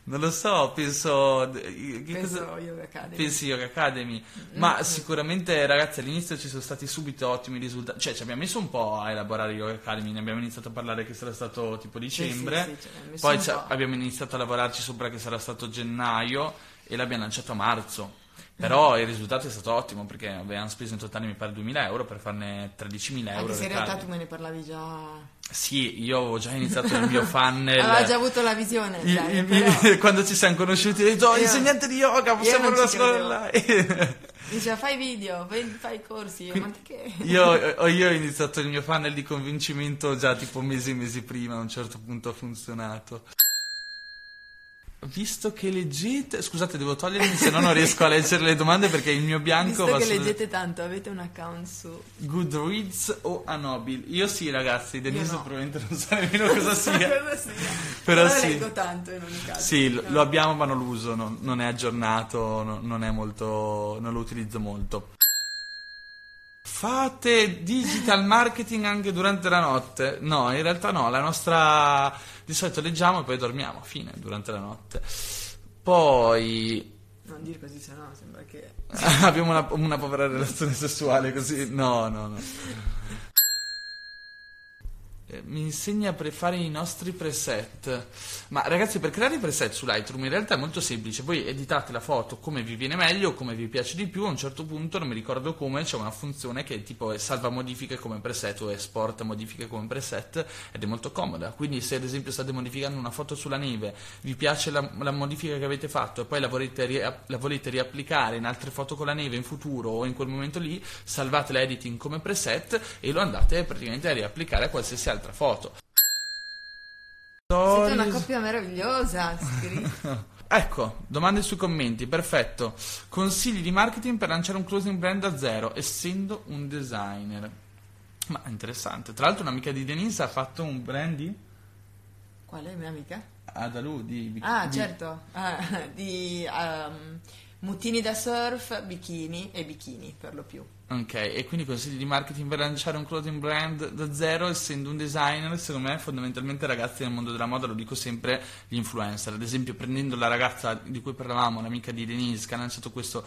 Non lo so, penso... Penso Yoga Academy. Pensi Yoga Academy, ma sicuramente ragazzi all'inizio ci sono stati subito ottimi risultati, cioè ci abbiamo messo un po' a elaborare Yoga Academy, ne abbiamo iniziato a parlare che sarà stato tipo Sì, dicembre, sì, sì, messo poi abbiamo iniziato a lavorarci sopra che sarà stato gennaio e l'abbiamo lanciato a marzo. Però il risultato è stato ottimo perché avevamo speso in totale mi pare 2.000 euro per farne 13.000 euro. Anche se in realtà tu me ne parlavi già... Sì, io avevo già iniziato il mio funnel. Aveva già avuto la visione, Il- dai, il- però- quando ci siamo conosciuti, ho detto: "Oh, insegnante di yoga, possiamo una ci scuola. Diceva fai video, fai, corsi, io, ma che... Io, io ho iniziato il mio funnel di convincimento già tipo mesi e mesi prima, a un certo punto ha funzionato. Visto che leggete, scusate, devo togliermi, se no non riesco a leggere le domande perché il mio bianco Visto va che su leggete tanto, avete un account su... Goodreads o Anobil. Io sì, ragazzi, Denise no. probabilmente non sa nemmeno cosa sia. Cosa sia. Però Però sì. leggo tanto in ogni caso. Sì, lo, No. lo abbiamo ma non lo uso, non, non è aggiornato, non, non è molto, non lo utilizzo molto. Fate digital marketing anche durante la notte? No, in realtà no, la nostra di solito leggiamo e poi dormiamo, fine, durante la notte. Poi Non dire così, sennò sembra che... abbiamo una, una povera relazione sessuale così. No, no, no. Eh, Mi insegna a fare i nostri preset. Ma ragazzi, per creare i preset su Lightroom in realtà è molto semplice. Voi editate la foto come vi viene meglio, come vi piace di più. A un certo punto, non mi ricordo come, c'è una funzione che tipo salva modifiche come preset o esporta modifiche come preset ed è molto comoda. Quindi, se ad esempio state modificando una foto sulla neve, vi piace la, la modifica che avete fatto e poi la volete, ria- la volete riapplicare in altre foto con la neve in futuro o in quel momento lì, salvate l'editing come preset e lo andate praticamente a riapplicare a qualsiasi altra foto. Siete una coppia meravigliosa. Ecco, domande sui commenti, perfetto. Consigli di marketing per lanciare un closing brand da zero, essendo un designer. Ma interessante. Tra l'altro un'amica di Denise ha fatto un brand di Qual è mia amica? Adalu di Ah, di- certo, Ah, di ehm, mutini da surf, bikini e bikini per lo più. Ok, e quindi consigli di marketing per lanciare un clothing brand da zero, essendo un designer, secondo me fondamentalmente ragazzi nel mondo della moda, lo dico sempre, gli influencer. Ad esempio prendendo la ragazza di cui parlavamo, l'amica di Denise, che ha lanciato questo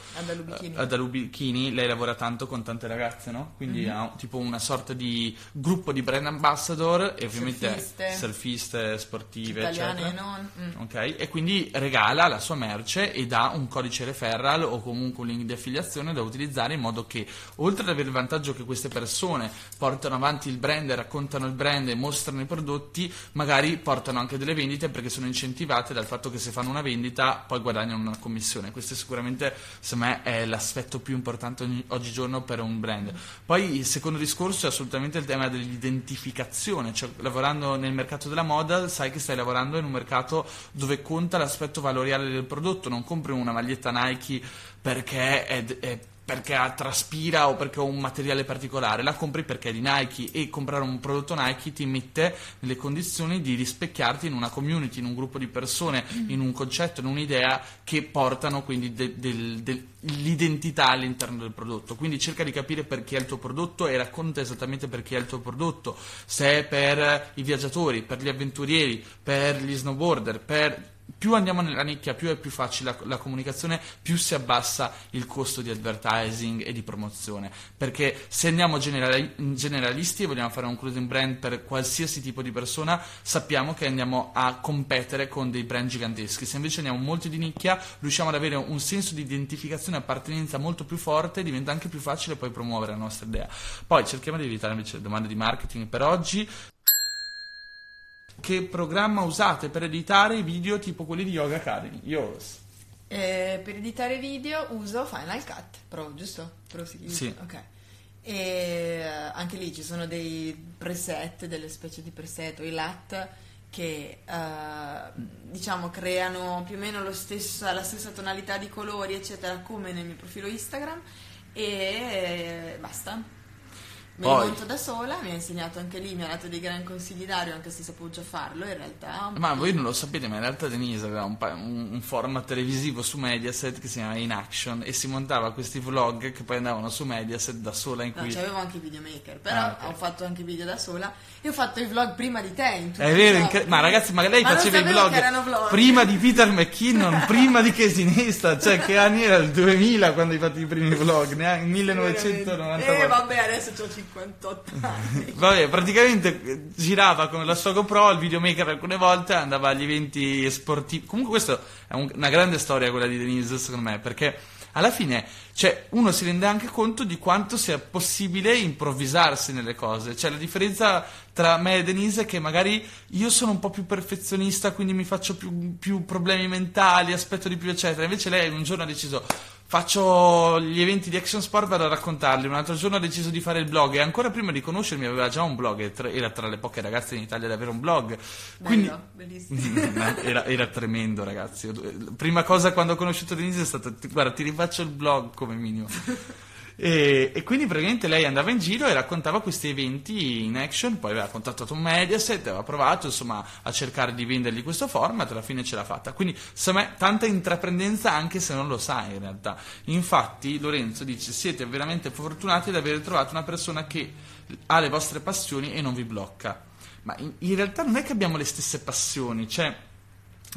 Adalu Bikini. eh, lei lavora tanto con tante ragazze, no? Quindi Mhm. ha tipo una sorta di gruppo di brand ambassador e ovviamente Surfiste. surfiste sportive, Italiane eccetera. non. mm. Ok, e quindi regala la sua merce e dà un codice referral o comunque un link di affiliazione da utilizzare in modo che, oltre ad avere il vantaggio che queste persone portano avanti il brand, raccontano il brand e mostrano i prodotti, magari portano anche delle vendite perché sono incentivate dal fatto che se fanno una vendita poi guadagnano una commissione. Questo sicuramente, secondo me, è l'aspetto più importante ogni- oggigiorno per un brand. Poi il secondo discorso è assolutamente il tema dell'identificazione, cioè lavorando nel mercato della moda sai che stai lavorando in un mercato dove conta l'aspetto valoriale del prodotto, non compri una maglietta Nike perché è, è- perché traspira o perché ha un materiale particolare, la compri perché è di Nike e comprare un prodotto Nike ti mette nelle condizioni di rispecchiarti in una community, in un gruppo di persone, in un concetto, in un'idea che portano quindi de- del- del- l'identità all'interno del prodotto. Quindi cerca di capire perché è il tuo prodotto e racconta esattamente perché è il tuo prodotto, se è per i viaggiatori, per gli avventurieri, per gli snowboarder, per più andiamo nella nicchia, più è più facile la, la comunicazione, più si abbassa il costo di advertising e di promozione. Perché se andiamo generali- generalisti e vogliamo fare un clothing brand per qualsiasi tipo di persona, sappiamo che andiamo a competere con dei brand giganteschi. Se invece andiamo molto di nicchia, riusciamo ad avere un senso di identificazione e appartenenza molto più forte, diventa anche più facile poi promuovere la nostra idea. Poi cerchiamo di evitare invece le domande di marketing per oggi. Che programma usate per editare i video tipo quelli di Yoga Academy? Io Eh, per editare video uso Final Cut Pro, giusto? Pro si? Sì. Ok. E eh, anche lì ci sono dei preset, delle specie di preset o i LAT che eh, diciamo creano più o meno lo stesso- la stessa tonalità di colori, eccetera, come nel mio profilo Instagram e basta. Me Poi- li monto da sola, mi ha insegnato anche lì, mi ha dato dei gran consigli Dario, anche se sapevo già farlo, in realtà... Ma voi non lo sapete, ma in realtà Denise aveva un, pa- un- un format televisivo su Mediaset che si chiamava In Action e si montava questi vlog che poi andavano su Mediaset da sola in No, cui... c'avevo anche i videomaker, però Ah, ok. ho fatto anche video da sola e ho fatto i vlog prima di te. In È i vero, incre- ma ragazzi, ma lei Ma faceva i vlog, vlog. prima di Peter McKinnon, prima di Casey Neistat, cioè che anni era il 2000 quando hai fatto i primi vlog, neanche Eh 1994. vabbè, adesso ho 58 anni. Vabbè, praticamente eh, girava con la sua GoPro, il videomaker alcune volte, andava agli eventi sportivi. Comunque questa è un- una grande storia quella di Denise, secondo me, perché alla fine cioè, uno si rende anche conto di quanto sia possibile improvvisarsi nelle cose. Cioè, la differenza tra me e Denise è che magari io sono un po' più perfezionista, quindi mi faccio più, più problemi mentali, aspetto di più, eccetera. Invece lei un giorno ha deciso faccio gli eventi di Action Sport vado a raccontarli. Un altro giorno ha deciso di fare il blog e ancora prima di conoscermi aveva già un blog. Era tra le poche ragazze in Italia ad avere un blog. Quindi, Bello, bellissimo. era, era tremendo, ragazzi. Prima cosa quando ho conosciuto Denise è stata: guarda, ti rifaccio il blog come minimo. E, e quindi praticamente lei andava in giro e raccontava questi eventi in action, poi aveva contattato un Mediaset, aveva provato insomma a cercare di vendergli questo format, alla fine ce l'ha fatta. Quindi secondo me tanta intraprendenza anche se non lo sai in realtà. Infatti Lorenzo dice siete veramente fortunati ad aver trovato una persona che ha le vostre passioni e non vi blocca. Ma in, in realtà non è che abbiamo le stesse passioni, cioè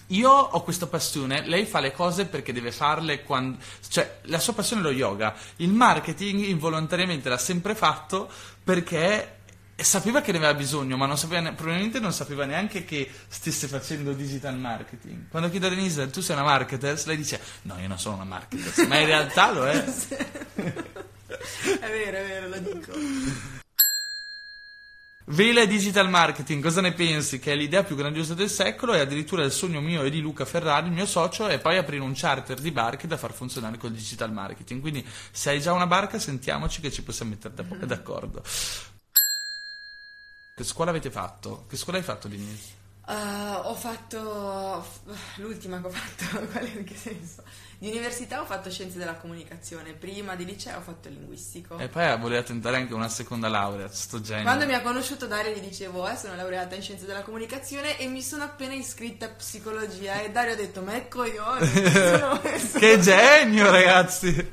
io ho questa passione, lei fa le cose perché deve farle quando... cioè la sua passione è lo yoga, il marketing involontariamente l'ha sempre fatto perché sapeva che ne aveva bisogno, ma non sapeva probabilmente non sapeva neanche che stesse facendo digital marketing. Quando chiedo a Denise, tu sei una marketer? Lei dice, no, io non sono una marketer, ma in realtà lo è. È vero, è vero, lo dico. Vela e digital marketing, cosa ne pensi? Che è l'idea più grandiosa del secolo e addirittura il sogno mio e di Luca Ferrari, il mio socio, è poi aprire un charter di barche da far funzionare col digital marketing. Quindi se hai già una barca, sentiamoci che ci possiamo mettere da- d'accordo. Che scuola avete fatto? Che scuola hai fatto, Denise? Uh, ho fatto l'ultima che ho fatto, qual è in che senso? Di università ho fatto scienze della comunicazione, prima di liceo ho fatto linguistico. E poi voleva tentare anche una seconda laurea, sto genio. Quando mi ha conosciuto Dario gli dicevo, eh, sono laureata in scienze della comunicazione e mi sono appena iscritta a psicologia e Dario ha detto, ma è coglione, mi sono messo- che genio, ragazzi!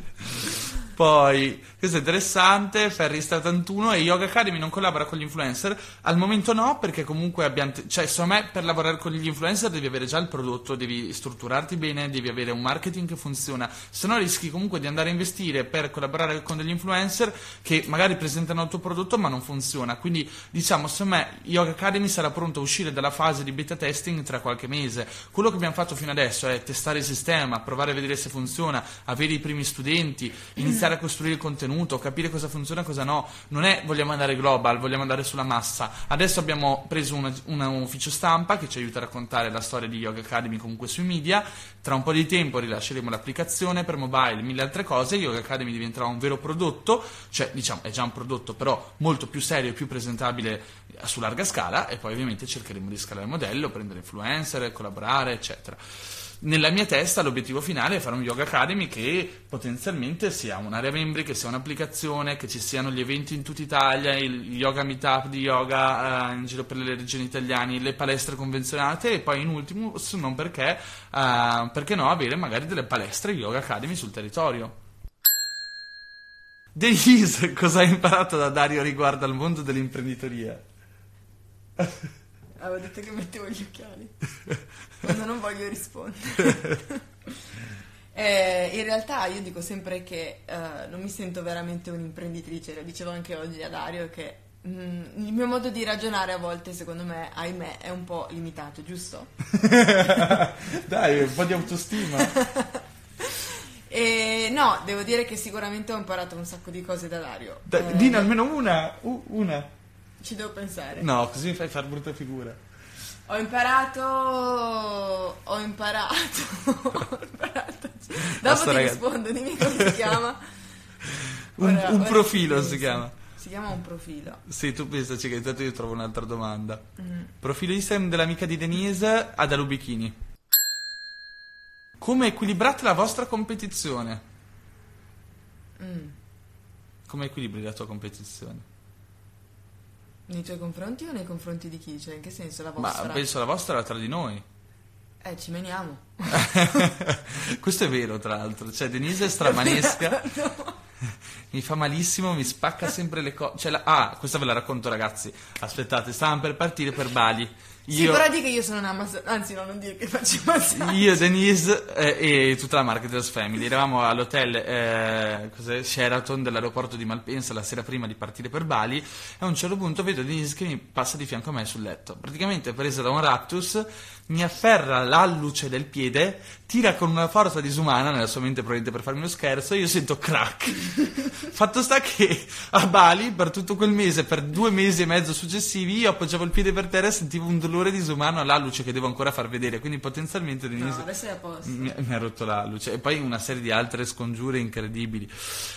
Poi, questo è interessante, Ferri 81 e Yoga Academy non collabora con gli influencer? Al momento no, perché comunque abbiamo... t- cioè, secondo me, per lavorare con gli influencer devi avere già il prodotto, devi strutturarti bene, devi avere un marketing che funziona, se no rischi comunque di andare a investire per collaborare con degli influencer che magari presentano il tuo prodotto ma non funziona. Quindi, diciamo, secondo me, Yoga Academy sarà pronto a uscire dalla fase di beta testing tra qualche mese. Quello che abbiamo fatto fino adesso è testare il sistema, provare a vedere se funziona, avere i primi studenti, iniziare a costruire il contenuto, capire cosa funziona e cosa no. Non è vogliamo andare global, vogliamo andare sulla massa. Adesso abbiamo preso una- una- un ufficio stampa che ci aiuta a raccontare la storia di Yoga Academy comunque sui media. Tra un po' di tempo rilasceremo l'applicazione per mobile, mille altre cose. Yoga Academy diventerà un vero prodotto, cioè diciamo è già un prodotto però molto più serio e più presentabile su larga scala e poi ovviamente cercheremo di scalare il modello, prendere influencer, collaborare, eccetera. Nella mia testa l'obiettivo finale è fare un Yoga Academy che potenzialmente sia un'area membri, che sia un'applicazione, che ci siano gli eventi in tutta Italia, il yoga meetup di yoga eh, in giro per le regioni italiane, le palestre convenzionate e poi in ultimo, se non perché, eh, perché no, avere magari delle palestre Yoga Academy sul territorio. Denise, cosa hai imparato da Dario riguardo al mondo dell'imprenditoria? Avevo detto che mettevo gli occhiali quando non voglio rispondere. Eh, in realtà io dico sempre che eh, non mi sento veramente un'imprenditrice, lo dicevo anche oggi a Dario che mm, il mio modo di ragionare a volte secondo me, ahimè, è un po' limitato, giusto? Dai, un po' di autostima. E no, devo dire che sicuramente ho imparato un sacco di cose da Dario. Dai, Eh, Dina, almeno una. una. Ci devo pensare. No, così mi fai far brutta figura. Ho imparato. Ho imparato. ho imparato. Dopo ti rispondo, dimmi come si chiama. Un, Ora- un ora profilo si chiama. Si chiama un profilo. Sì, tu pensaci che intanto io trovo un'altra domanda. Mm. Profilo Instagram dell'amica di Denise ad Alubichini. Come equilibrate la vostra competizione? Mm. Come equilibri la tua competizione? Nei tuoi confronti o nei confronti di chi? Cioè, in che senso la Ma vostra? penso la vostra era tra di noi. Eh, ci meniamo. Questo è vero, tra l'altro. Cioè, Denise è stramanesca. No. Mi fa malissimo, mi spacca sempre le cose. Cioè, la- ah, questa ve la racconto, ragazzi. Aspettate, stavamo per partire per Bali. Sì, però di che io sono una massa... Anzi, no, non dire che faccio massaggi. Io, Denise eh, e tutta la Marketers Family eravamo all'hotel eh, Sheraton dell'aeroporto di Malpensa la sera prima di partire per Bali e a un certo punto vedo Denise che mi passa di fianco a me sul letto. Praticamente presa da un raptus, mi afferra l'alluce del piede, tira con una forza disumana, nella sua mente probabilmente per farmi uno scherzo, e io sento crack. Fatto sta che a Bali, per tutto quel mese, per due mesi e mezzo successivi, io appoggiavo il piede per terra e sentivo un dolore disumano all'alluce che devo ancora far vedere, quindi potenzialmente Denise No, adesso è a posto. mi, mi ha rotto l'alluce. E poi una serie di altre scongiure incredibili.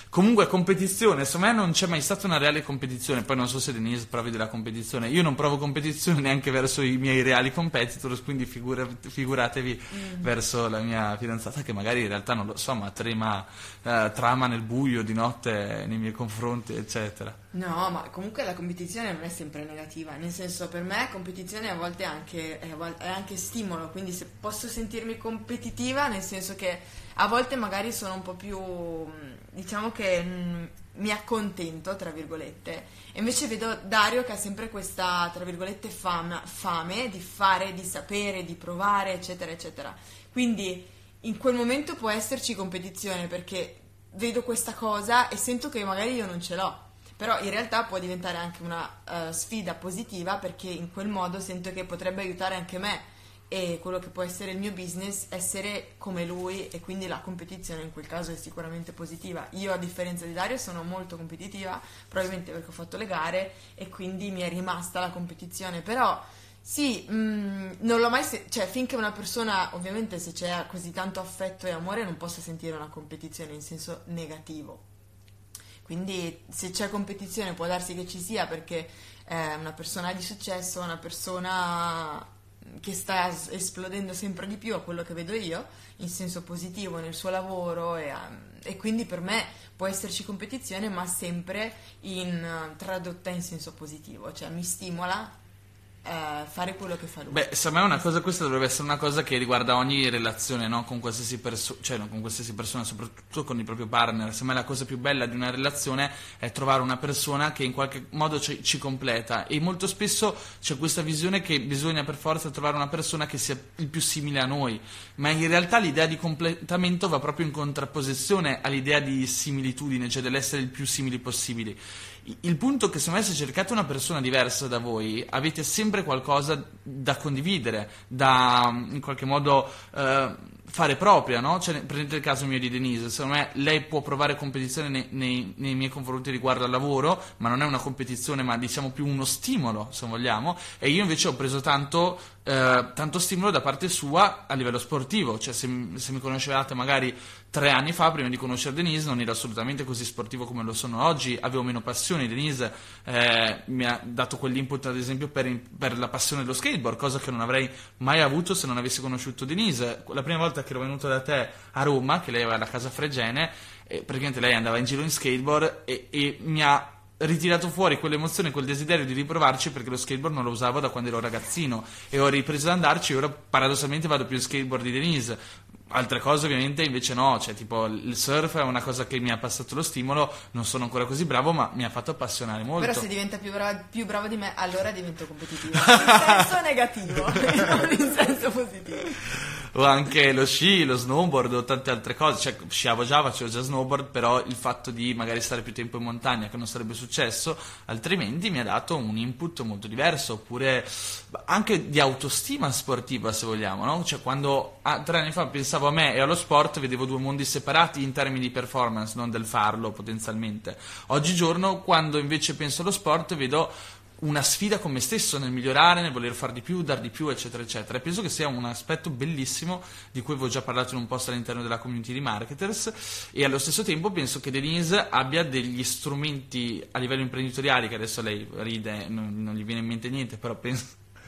Comunque, competizione, secondo me non c'è mai stata una reale competizione. Poi non so se Denise provi della competizione. Io non provo competizione neanche verso i miei reali competitors, quindi figura- figuratevi verso la mia fidanzata che magari in realtà non lo so, ma trema, eh, trama nel buio di notte nei miei confronti, eccetera. No, ma comunque la competizione non è sempre negativa, nel senso per me competizione a volte è anche, vol- è anche stimolo, quindi se posso sentirmi competitiva nel senso che a volte magari sono un po' più, mh, diciamo che mh, mi accontento, tra virgolette, e invece vedo Dario che ha sempre questa, tra virgolette, fama- fame di fare, di sapere, di provare, eccetera, eccetera. Quindi in quel momento può esserci competizione perché vedo questa cosa e sento che magari io non ce l'ho. Però in realtà può diventare anche una eh, sfida positiva perché in quel modo sento che potrebbe aiutare anche me e quello che può essere il mio business essere come lui e quindi la competizione in quel caso è sicuramente positiva. Io a differenza di Dario sono molto competitiva, probabilmente perché ho fatto le gare e quindi mi è rimasta la competizione, però sì, mh, non l'ho mai se- cioè finché una persona, ovviamente se c'è così tanto affetto e amore non posso sentire una competizione in senso negativo. Quindi se c'è competizione può darsi che ci sia perché è una persona di successo, una persona che sta es- esplodendo sempre di più a quello che vedo io, in senso positivo nel suo lavoro e, ehm, e quindi per me può esserci competizione ma sempre in, eh, tradotta in senso positivo, cioè mi stimola a fare quello che fa lui. Beh, secondo me una cosa, questa dovrebbe essere una cosa che riguarda ogni relazione, no? Con qualsiasi persona, cioè no, con qualsiasi persona, soprattutto con il proprio partner. Secondo me la cosa più bella di una relazione è trovare una persona che in qualche modo ci, ci completa. E molto spesso c'è questa visione che bisogna per forza trovare una persona che sia il più simile a noi. Ma in realtà l'idea di completamento va proprio in contrapposizione all'idea di similitudine, cioè dell'essere il più simili possibili. Il punto è che secondo me se cercate una persona diversa da voi avete sempre qualcosa da condividere, da in qualche modo eh, fare propria, no? Cioè, prendete il caso mio di Denise, secondo me lei può provare competizione nei, nei- nei miei confronti riguardo al lavoro, ma non è una competizione, ma diciamo più uno stimolo, se vogliamo, e io invece ho preso tanto, eh, tanto stimolo da parte sua a livello sportivo, cioè se, se mi conoscevate magari tre anni fa, prima di conoscere Denise, non ero assolutamente così sportivo come lo sono oggi, avevo meno passioni, Denise eh, mi ha dato quell'input ad esempio per, per la passione dello skateboard, cosa che non avrei mai avuto se non avessi conosciuto Denise. La prima volta che ero venuto da te a Roma, che lei aveva la casa Fregene, e praticamente lei andava in giro in skateboard e, e mi ha ritirato fuori quell'emozione, quel desiderio di riprovarci perché lo skateboard non lo usavo da quando ero ragazzino e ho ripreso ad andarci e ora paradossalmente vado più in skateboard di Denise. Altre cose ovviamente invece no, cioè tipo il surf è una cosa che mi ha passato lo stimolo, non sono ancora così bravo ma mi ha fatto appassionare molto. Però se diventa più bravo, più bravo di me, allora divento competitivo. In senso negativo, non in senso positivo. o anche lo sci, lo snowboard o tante altre cose, cioè sciavo già, facevo già snowboard, però il fatto di magari stare più tempo in montagna che non sarebbe successo, altrimenti mi ha dato un input molto diverso, oppure anche di autostima sportiva se vogliamo, no? Cioè quando ah, tre anni fa pensavo a me e allo sport vedevo due mondi separati in termini di performance, non del farlo potenzialmente. Oggigiorno quando invece penso allo sport vedo una sfida con me stesso nel migliorare, nel voler far di più, dar di più, eccetera, eccetera. E penso che sia un aspetto bellissimo di cui avevo già parlato in un post all'interno della community di marketers e allo stesso tempo penso che Denise abbia degli strumenti a livello imprenditoriale, che adesso lei ride, non, non gli viene in mente niente, però penso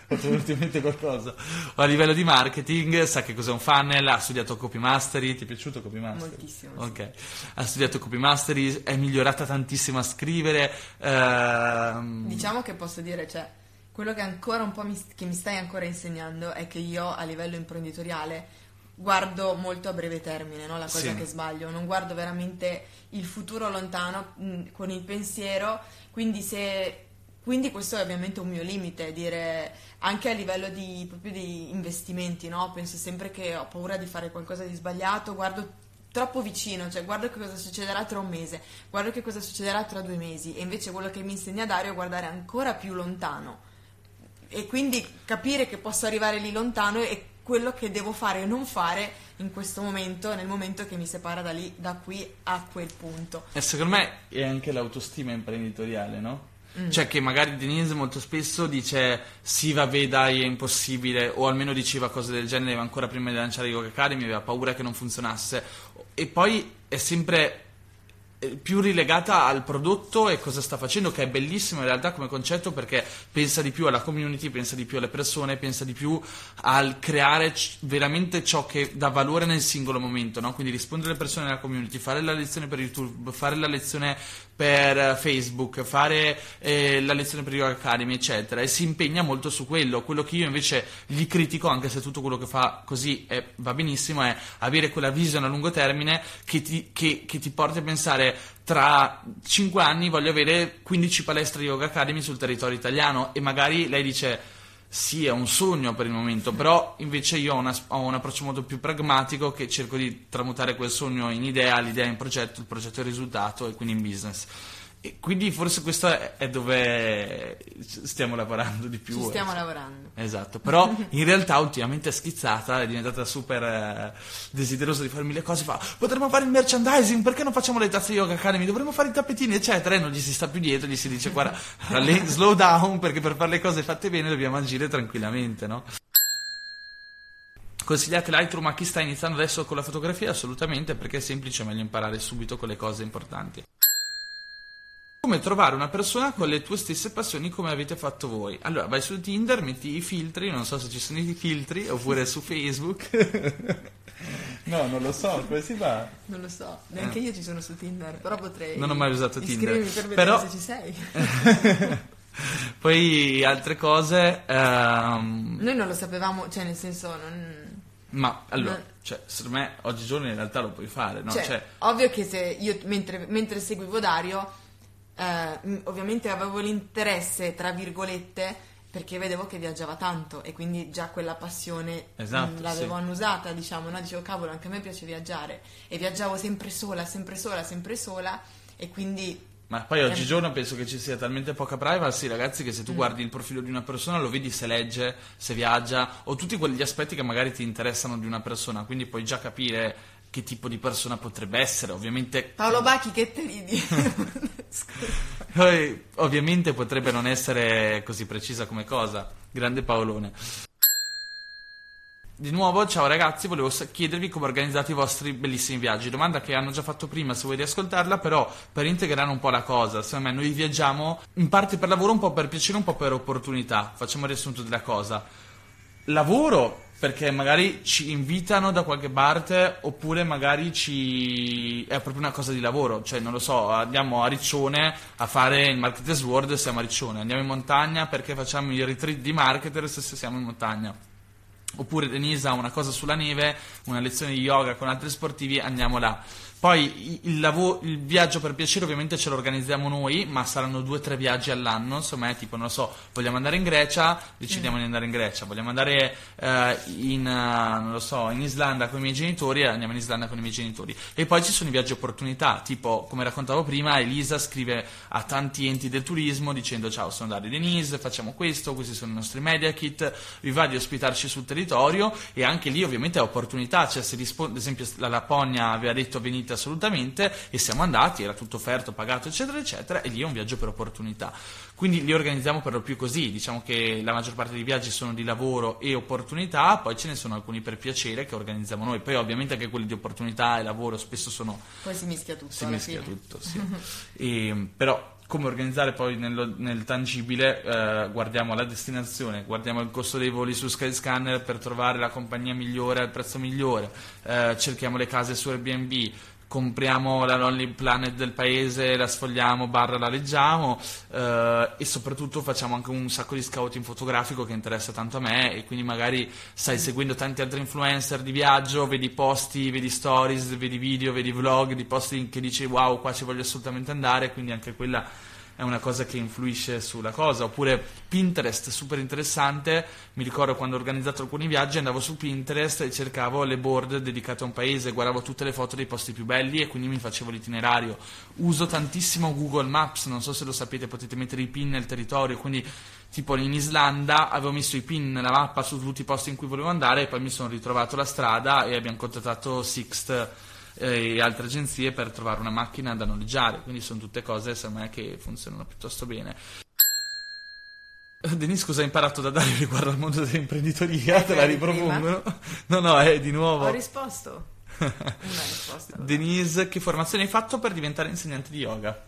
ho tenuto in mente qualcosa. A livello di marketing, sa che cos'è un funnel, ha studiato copy mastery, ti è piaciuto copy mastery? Moltissimo, sì. Ok, ha studiato copy mastery, è migliorata tantissimo a scrivere. ehm, Diciamo che posso dire, cioè, quello che ancora un po' mi, che mi stai ancora insegnando è che io a livello imprenditoriale guardo molto a breve termine, no? la cosa Sì. che sbaglio, non guardo veramente il futuro lontano mh, con il pensiero, quindi se quindi questo è ovviamente un mio limite, dire anche a livello di, proprio di investimenti, no? Penso sempre che ho paura di fare qualcosa di sbagliato, guardo troppo vicino, cioè guardo che cosa succederà tra un mese, guardo che cosa succederà tra due mesi e invece quello che mi insegna Dario è guardare ancora più lontano e quindi capire che posso arrivare lì lontano e quello che devo fare o non fare in questo momento, nel momento che mi separa da lì, da qui a quel punto. E secondo me è anche l'autostima imprenditoriale, no? Mm. Cioè che magari Denise molto spesso dice sì vabbè dai è impossibile o almeno diceva cose del genere ancora prima di lanciare Yoga Academy aveva paura che non funzionasse e poi è sempre eh, più rilegata al prodotto e cosa sta facendo, che è bellissimo in realtà come concetto perché pensa di più alla community, pensa di più alle persone, pensa di più al creare c- veramente ciò che dà valore nel singolo momento, no? quindi rispondere alle persone nella community, fare la lezione per YouTube, fare la lezione per Facebook, fare eh, la lezione per Yoga Academy, eccetera, e si impegna molto su quello. Quello che io invece gli critico, anche se tutto quello che fa così è, va benissimo, è avere quella visione a lungo termine che ti, che, che ti porti a pensare tra 5 anni voglio avere 15 palestre Yoga Academy sul territorio italiano e magari lei dice sì, è un sogno per il momento, però invece io ho, una, ho, un approccio molto più pragmatico che cerco di tramutare quel sogno in idea, l'idea in progetto, il progetto in risultato e quindi in business. E quindi forse questo è dove stiamo lavorando di più. Ci stiamo lavorando. Esatto, però in realtà ultimamente è schizzata, è diventata super eh, desiderosa di fare mille cose, fa potremmo fare il merchandising, perché non facciamo le tazze Yoga Academy, dovremmo fare i tappetini eccetera e non gli si sta più dietro, gli si dice guarda, slow down perché per fare le cose fatte bene dobbiamo agire tranquillamente, no? Consigliate Lightroom a chi sta iniziando adesso con la fotografia? Assolutamente, perché è semplice, è meglio imparare subito con le cose importanti come trovare una persona con le tue stesse passioni come avete fatto voi. Allora, vai su Tinder, metti i filtri, non so se ci sono i filtri, oppure su Facebook. no, non lo so, come si fa? Non lo so, neanche eh. io ci sono su Tinder, però potrei... Non ho mai usato Tinder. per vedere però... se ci sei. Poi altre cose... Um... Noi non lo sapevamo, cioè nel senso... Non... Ma allora, non... cioè, secondo me oggigiorno in realtà lo puoi fare, no? Cioè, cioè... Ovvio che se io mentre, mentre seguivo Dario eh, ovviamente avevo l'interesse, tra virgolette, perché vedevo che viaggiava tanto e quindi già quella passione esatto, mh, l'avevo sì. annusata, diciamo, no? dicevo cavolo, anche a me piace viaggiare e viaggiavo sempre sola, sempre sola, sempre sola e quindi ma poi oggigiorno penso che ci sia talmente poca privacy, ragazzi, che se tu mm. guardi il profilo di una persona lo vedi se legge, se viaggia, o tutti quegli aspetti che magari ti interessano di una persona, quindi puoi già capire che tipo di persona potrebbe essere, ovviamente... Paolo Bacchi, che te ridi? Poi, ovviamente potrebbe non essere così precisa come cosa. Grande Paolone. Di nuovo, ciao ragazzi, volevo chiedervi come organizzate i vostri bellissimi viaggi. Domanda che hanno già fatto prima, se vuoi riascoltarla, però per integrare un po' la cosa. Secondo me noi viaggiamo in parte per lavoro, un po' per piacere, un po' per opportunità. Facciamo il riassunto della cosa. Lavoro perché magari ci invitano da qualche parte oppure magari ci è proprio una cosa di lavoro, cioè non lo so, andiamo a Riccione a fare il Marketers World siamo a Riccione, andiamo in montagna perché facciamo i retreat di marketers se siamo in montagna. Oppure Denise ha una cosa sulla neve, una lezione di yoga con altri sportivi, andiamo là poi il, lavoro, il, viaggio per piacere ovviamente ce lo organizziamo noi, ma saranno due o tre viaggi all'anno, insomma è tipo, non lo so, vogliamo andare in Grecia, decidiamo mm. di andare in Grecia, vogliamo andare uh, in, non lo so, in Islanda con i miei genitori, andiamo in Islanda con i miei genitori. E poi ci sono i viaggi opportunità, tipo, come raccontavo prima, Elisa scrive a tanti enti del turismo dicendo ciao, sono Dario Denise, facciamo questo, questi sono i nostri media kit, vi va di ospitarci sul territorio e anche lì ovviamente è opportunità, cioè se risponde, ad esempio la Lapponia aveva detto venite gratuite assolutamente e siamo andati, era tutto offerto, pagato eccetera eccetera e lì è un viaggio per opportunità. Quindi li organizziamo per lo più così, diciamo che la maggior parte dei viaggi sono di lavoro e opportunità, poi ce ne sono alcuni per piacere che organizziamo noi, poi ovviamente anche quelli di opportunità e lavoro spesso sono... Poi si mischia tutto. Si mischia fine. tutto, sì. e, però come organizzare poi nello, nel tangibile, eh, guardiamo la destinazione, guardiamo il costo dei voli su Skyscanner per trovare la compagnia migliore al prezzo migliore, eh, cerchiamo le case su Airbnb, compriamo la Lonely Planet del paese, la sfogliamo, barra la leggiamo eh, e soprattutto facciamo anche un sacco di scouting fotografico che interessa tanto a me e quindi magari stai seguendo tanti altri influencer di viaggio, vedi posti, vedi stories, vedi video, vedi vlog di posti che dici wow qua ci voglio assolutamente andare, quindi anche quella è una cosa che influisce sulla cosa. Oppure Pinterest, super interessante. Mi ricordo quando ho organizzato alcuni viaggi, andavo su Pinterest e cercavo le board dedicate a un paese, guardavo tutte le foto dei posti più belli e quindi mi facevo l'itinerario. Uso tantissimo Google Maps, non so se lo sapete, potete mettere i pin nel territorio, quindi tipo in Islanda avevo messo i pin nella mappa su tutti i posti in cui volevo andare e poi mi sono ritrovato la strada e abbiamo contattato Sixt eh, e altre agenzie per trovare una macchina da noleggiare, quindi sono tutte cose secondo me che funzionano piuttosto bene. Denis, cosa hai imparato da Dario riguardo al mondo dell'imprenditoria? Eh, Te la di ripropongono? No, no, è di nuovo. Ho risposto. Una risposta. Denise, che formazione hai fatto per diventare insegnante di yoga?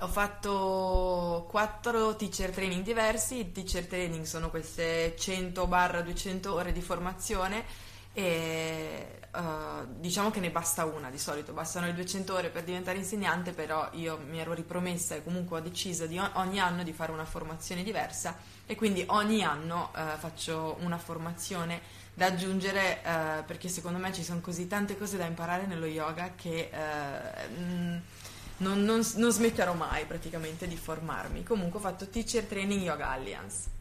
Ho fatto quattro teacher training diversi. I teacher training sono queste 100-200 ore di formazione e eh, diciamo che ne basta una di solito, bastano le 200 ore per diventare insegnante, però io mi ero ripromessa e comunque ho deciso di ogni anno di fare una formazione diversa e quindi ogni anno eh, faccio una formazione da aggiungere eh, perché secondo me ci sono così tante cose da imparare nello yoga che eh, mm, non, non- non smetterò mai praticamente di formarmi. Comunque ho fatto Teacher Training Yoga Alliance.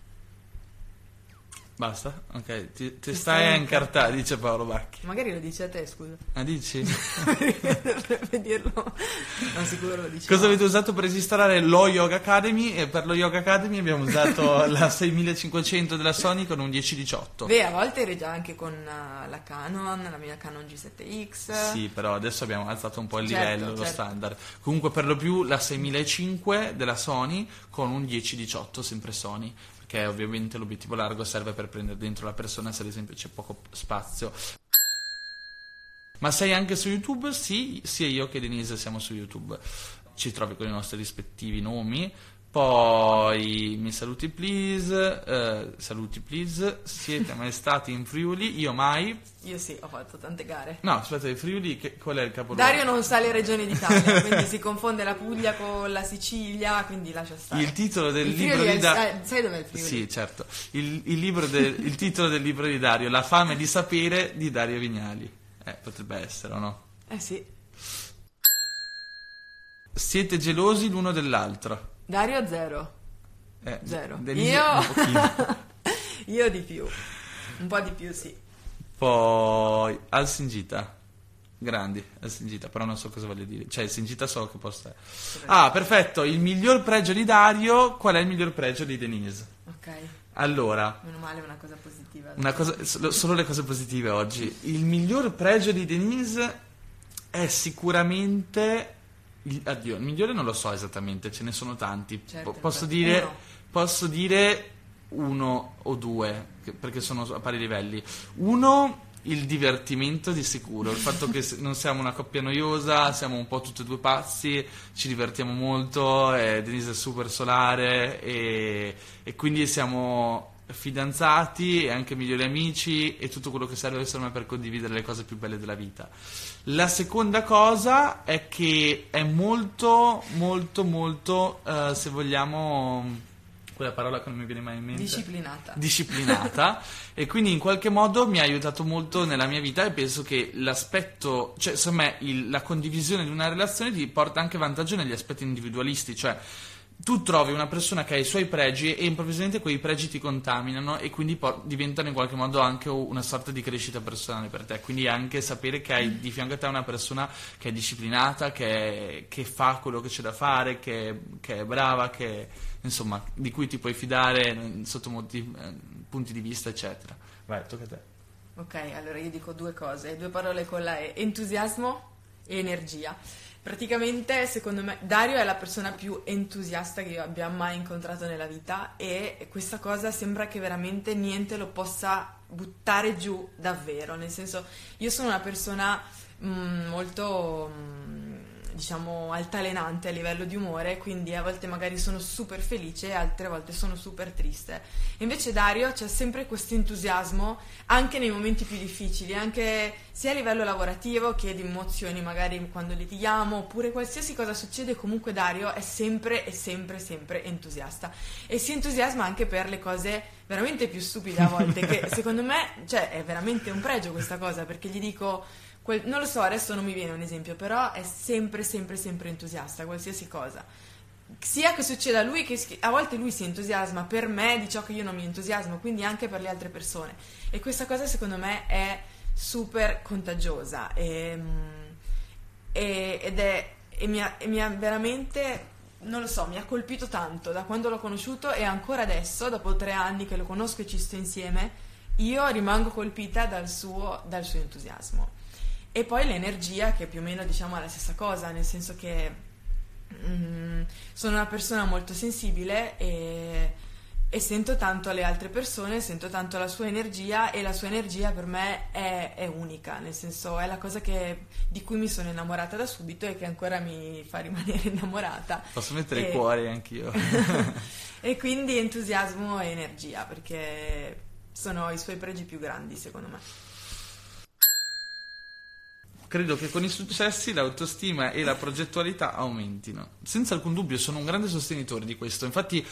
Basta? Ok, ti, ti Ti stai stai a a incartare, dice Paolo Bacchi. Magari lo dici a te, scusa. Ah, dici? Dovrebbe dirlo. No, sicuro lo dici. Cosa avete usato per registrare lo Yoga Academy? E per lo Yoga Academy abbiamo usato la 6500 della Sony con un 1018. Beh, a volte eri già anche con eh, la Canon, la mia Canon G7X. Sì, però adesso abbiamo alzato un po' il Certo, livello, lo certo. standard. Comunque per lo più la 6005 della Sony con un 1018 sempre Sony, perché ovviamente l'obiettivo largo serve per prendere dentro la persona se ad esempio c'è poco spazio. Ma sei anche su YouTube? Sì, sia io che Denise siamo su YouTube. Ci trovi con i nostri rispettivi nomi. Poi mi saluti please, eh, saluti please, siete mai stati in Friuli? Io mai. Io sì, ho fatto tante gare. No, aspetta, i Friuli, che- qual è il capoluogo? Dario non sa le regioni d'Italia, quindi si confonde la Puglia con la Sicilia, quindi lascia stare. Il titolo del Il libro di Dario. eh, sai dov'è il Friuli? Sì, certo. Il, il libro del- il titolo del libro di Dario, La fame di sapere di Dario Vignali. Eh, potrebbe essere o no? Eh sì. Siete gelosi l'uno dell'altro. Dario zero. Eh, Zero. Denise Io... Io di più. Un po' di più, sì. Poi Al Singita. Grandi, Al Singita, però non so cosa voglia dire. Cioè, il Singita so che posto è. Ah, perfetto. Il miglior pregio di Dario. Qual è il miglior pregio di Denise? Ok, Allora, meno male una cosa positiva. Una cosa, solo, solo le cose positive oggi. Il miglior pregio di Denise è sicuramente. Il- Addio, il migliore non lo so esattamente, ce ne sono tanti. Certo, Po- posso, dire, Uno. posso dire uno o due, perché sono a pari livelli. Uno, il divertimento di sicuro, il fatto che non siamo una coppia noiosa, siamo un po' tutti e due pazzi, ci divertiamo molto, e Denise è super solare e, e quindi siamo fidanzati e anche migliori amici e tutto quello che serve me per condividere le cose più belle della vita. La seconda cosa è che è molto, molto, molto, eh, se vogliamo, quella parola che non mi viene mai in mente Disciplinata. disciplinata e quindi in qualche modo mi ha aiutato molto nella mia vita e penso che l'aspetto, cioè secondo me il- la condivisione di una relazione ti porta anche vantaggio negli aspetti individualisti, cioè tu trovi una persona che ha i suoi pregi e improvvisamente quei pregi ti contaminano e quindi po- diventano in qualche modo anche una sorta di crescita personale per te, quindi anche sapere che hai di fianco a te una persona che è disciplinata, che, che fa quello che c'è da fare, che, che è brava, che insomma di cui ti puoi fidare eh, sotto molti eh, punti di vista eccetera. Vai, tocca a te. Ok, allora io dico due cose, due parole con la E, entusiasmo e energia. Praticamente, secondo me, Dario è la persona più entusiasta che io abbia mai incontrato nella vita e questa cosa sembra che veramente niente lo possa buttare giù davvero, nel senso, io sono una persona mm, molto, mm, diciamo, altalenante a livello di umore, quindi a volte magari sono super felice altre volte sono super triste. Invece Dario c'è sempre questo entusiasmo anche nei momenti più difficili, anche sia a livello lavorativo che di emozioni, magari quando litighiamo, oppure qualsiasi cosa succede, comunque Dario è sempre e sempre sempre entusiasta e si entusiasma anche per le cose veramente più stupide a volte, che secondo me, cioè, è veramente un pregio questa cosa, perché gli dico quel- non lo so, adesso non mi viene un esempio, però è sempre sempre sempre entusiasta, qualsiasi cosa. sia che succeda a lui che a volte lui si entusiasma per me di ciò che io non mi entusiasmo, quindi anche per le altre persone. E questa cosa secondo me è super contagiosa e, e, ed è, e mi, ha, e mi ha veramente non lo so, mi ha colpito tanto da quando l'ho conosciuto e ancora adesso, dopo tre anni che lo conosco e ci sto insieme, io rimango colpita dal suo, dal suo entusiasmo. E poi l'energia, che più o meno diciamo è la stessa cosa, nel senso che mm, sono una persona molto sensibile e, e, sento tanto le altre persone, sento tanto la sua energia e la sua energia per me è, è unica, nel senso è la cosa che, di cui mi sono innamorata da subito e che ancora mi fa rimanere innamorata. Posso mettere e, i cuori anch'io. e quindi entusiasmo e energia, perché sono i suoi pregi più grandi secondo me credo che con i successi l'autostima e la progettualità aumentino. Senza alcun dubbio sono un grande sostenitore di questo. Infatti,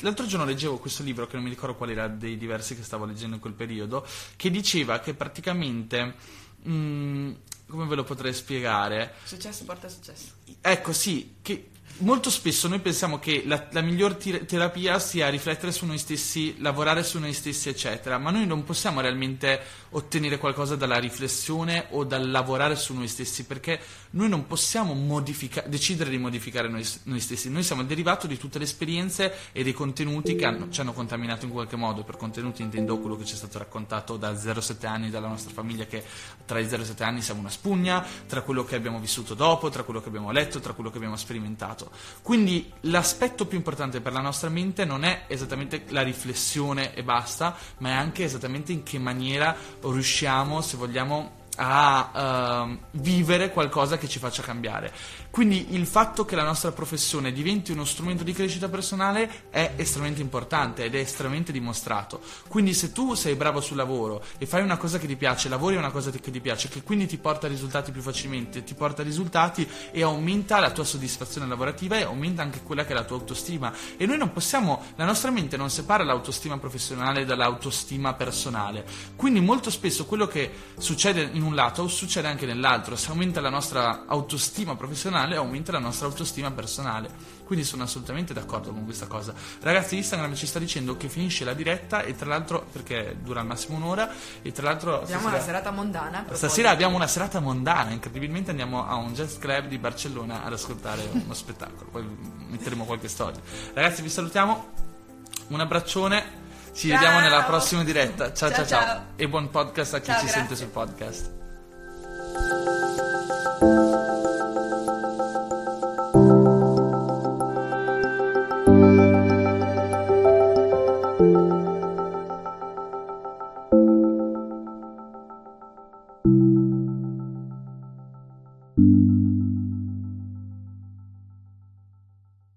l'altro giorno leggevo questo libro, che non mi ricordo qual era dei diversi che stavo leggendo in quel periodo, che diceva che praticamente. Mh, mm, come ve lo potrei spiegare? Successo porta successo. Ecco, sì, che molto spesso noi pensiamo che la, la miglior tir- terapia sia riflettere su noi stessi, lavorare su noi stessi, eccetera, ma noi non possiamo realmente ottenere qualcosa dalla riflessione o dal lavorare su noi stessi, perché noi non possiamo modifica- decidere di modificare noi, noi, stessi, noi siamo il derivato di tutte le esperienze e dei contenuti che hanno, ci hanno contaminato in qualche modo, per contenuti intendo quello che ci è stato raccontato da 0-7 anni dalla nostra famiglia, che tra i 0-7 anni siamo una spugna, tra quello che abbiamo vissuto dopo, tra quello che abbiamo letto, tra quello che abbiamo sperimentato. Quindi l'aspetto più importante per la nostra mente non è esattamente la riflessione e basta, ma è anche esattamente in che maniera riusciamo, se vogliamo, a uh, vivere qualcosa che ci faccia cambiare. Quindi il fatto che la nostra professione diventi uno strumento di crescita personale è estremamente importante ed è estremamente dimostrato. Quindi se tu sei bravo sul lavoro e fai una cosa che ti piace, lavori una cosa che ti piace, che quindi ti porta risultati più facilmente, ti porta risultati e aumenta la tua soddisfazione lavorativa e aumenta anche quella che è la tua autostima. E noi non possiamo, la nostra mente non separa l'autostima professionale dall'autostima personale. Quindi molto spesso quello che succede in un lato succede anche nell'altro. Se aumenta la nostra autostima professionale, personale aumenta la nostra autostima personale. Quindi sono assolutamente d'accordo con questa cosa. Ragazzi, Instagram ci sta dicendo che finisce la diretta e tra l'altro, perché dura al massimo un'ora, e tra l'altro... Abbiamo stasera, una serata mondana. Stasera abbiamo una serata mondana, incredibilmente andiamo a un jazz club di Barcellona ad ascoltare uno spettacolo, poi metteremo qualche storia. Ragazzi, vi salutiamo, un abbraccione, ci ciao. vediamo nella prossima diretta. Ciao ciao ciao, ciao. e buon podcast a chi ciao, ci grazie. sente sul podcast.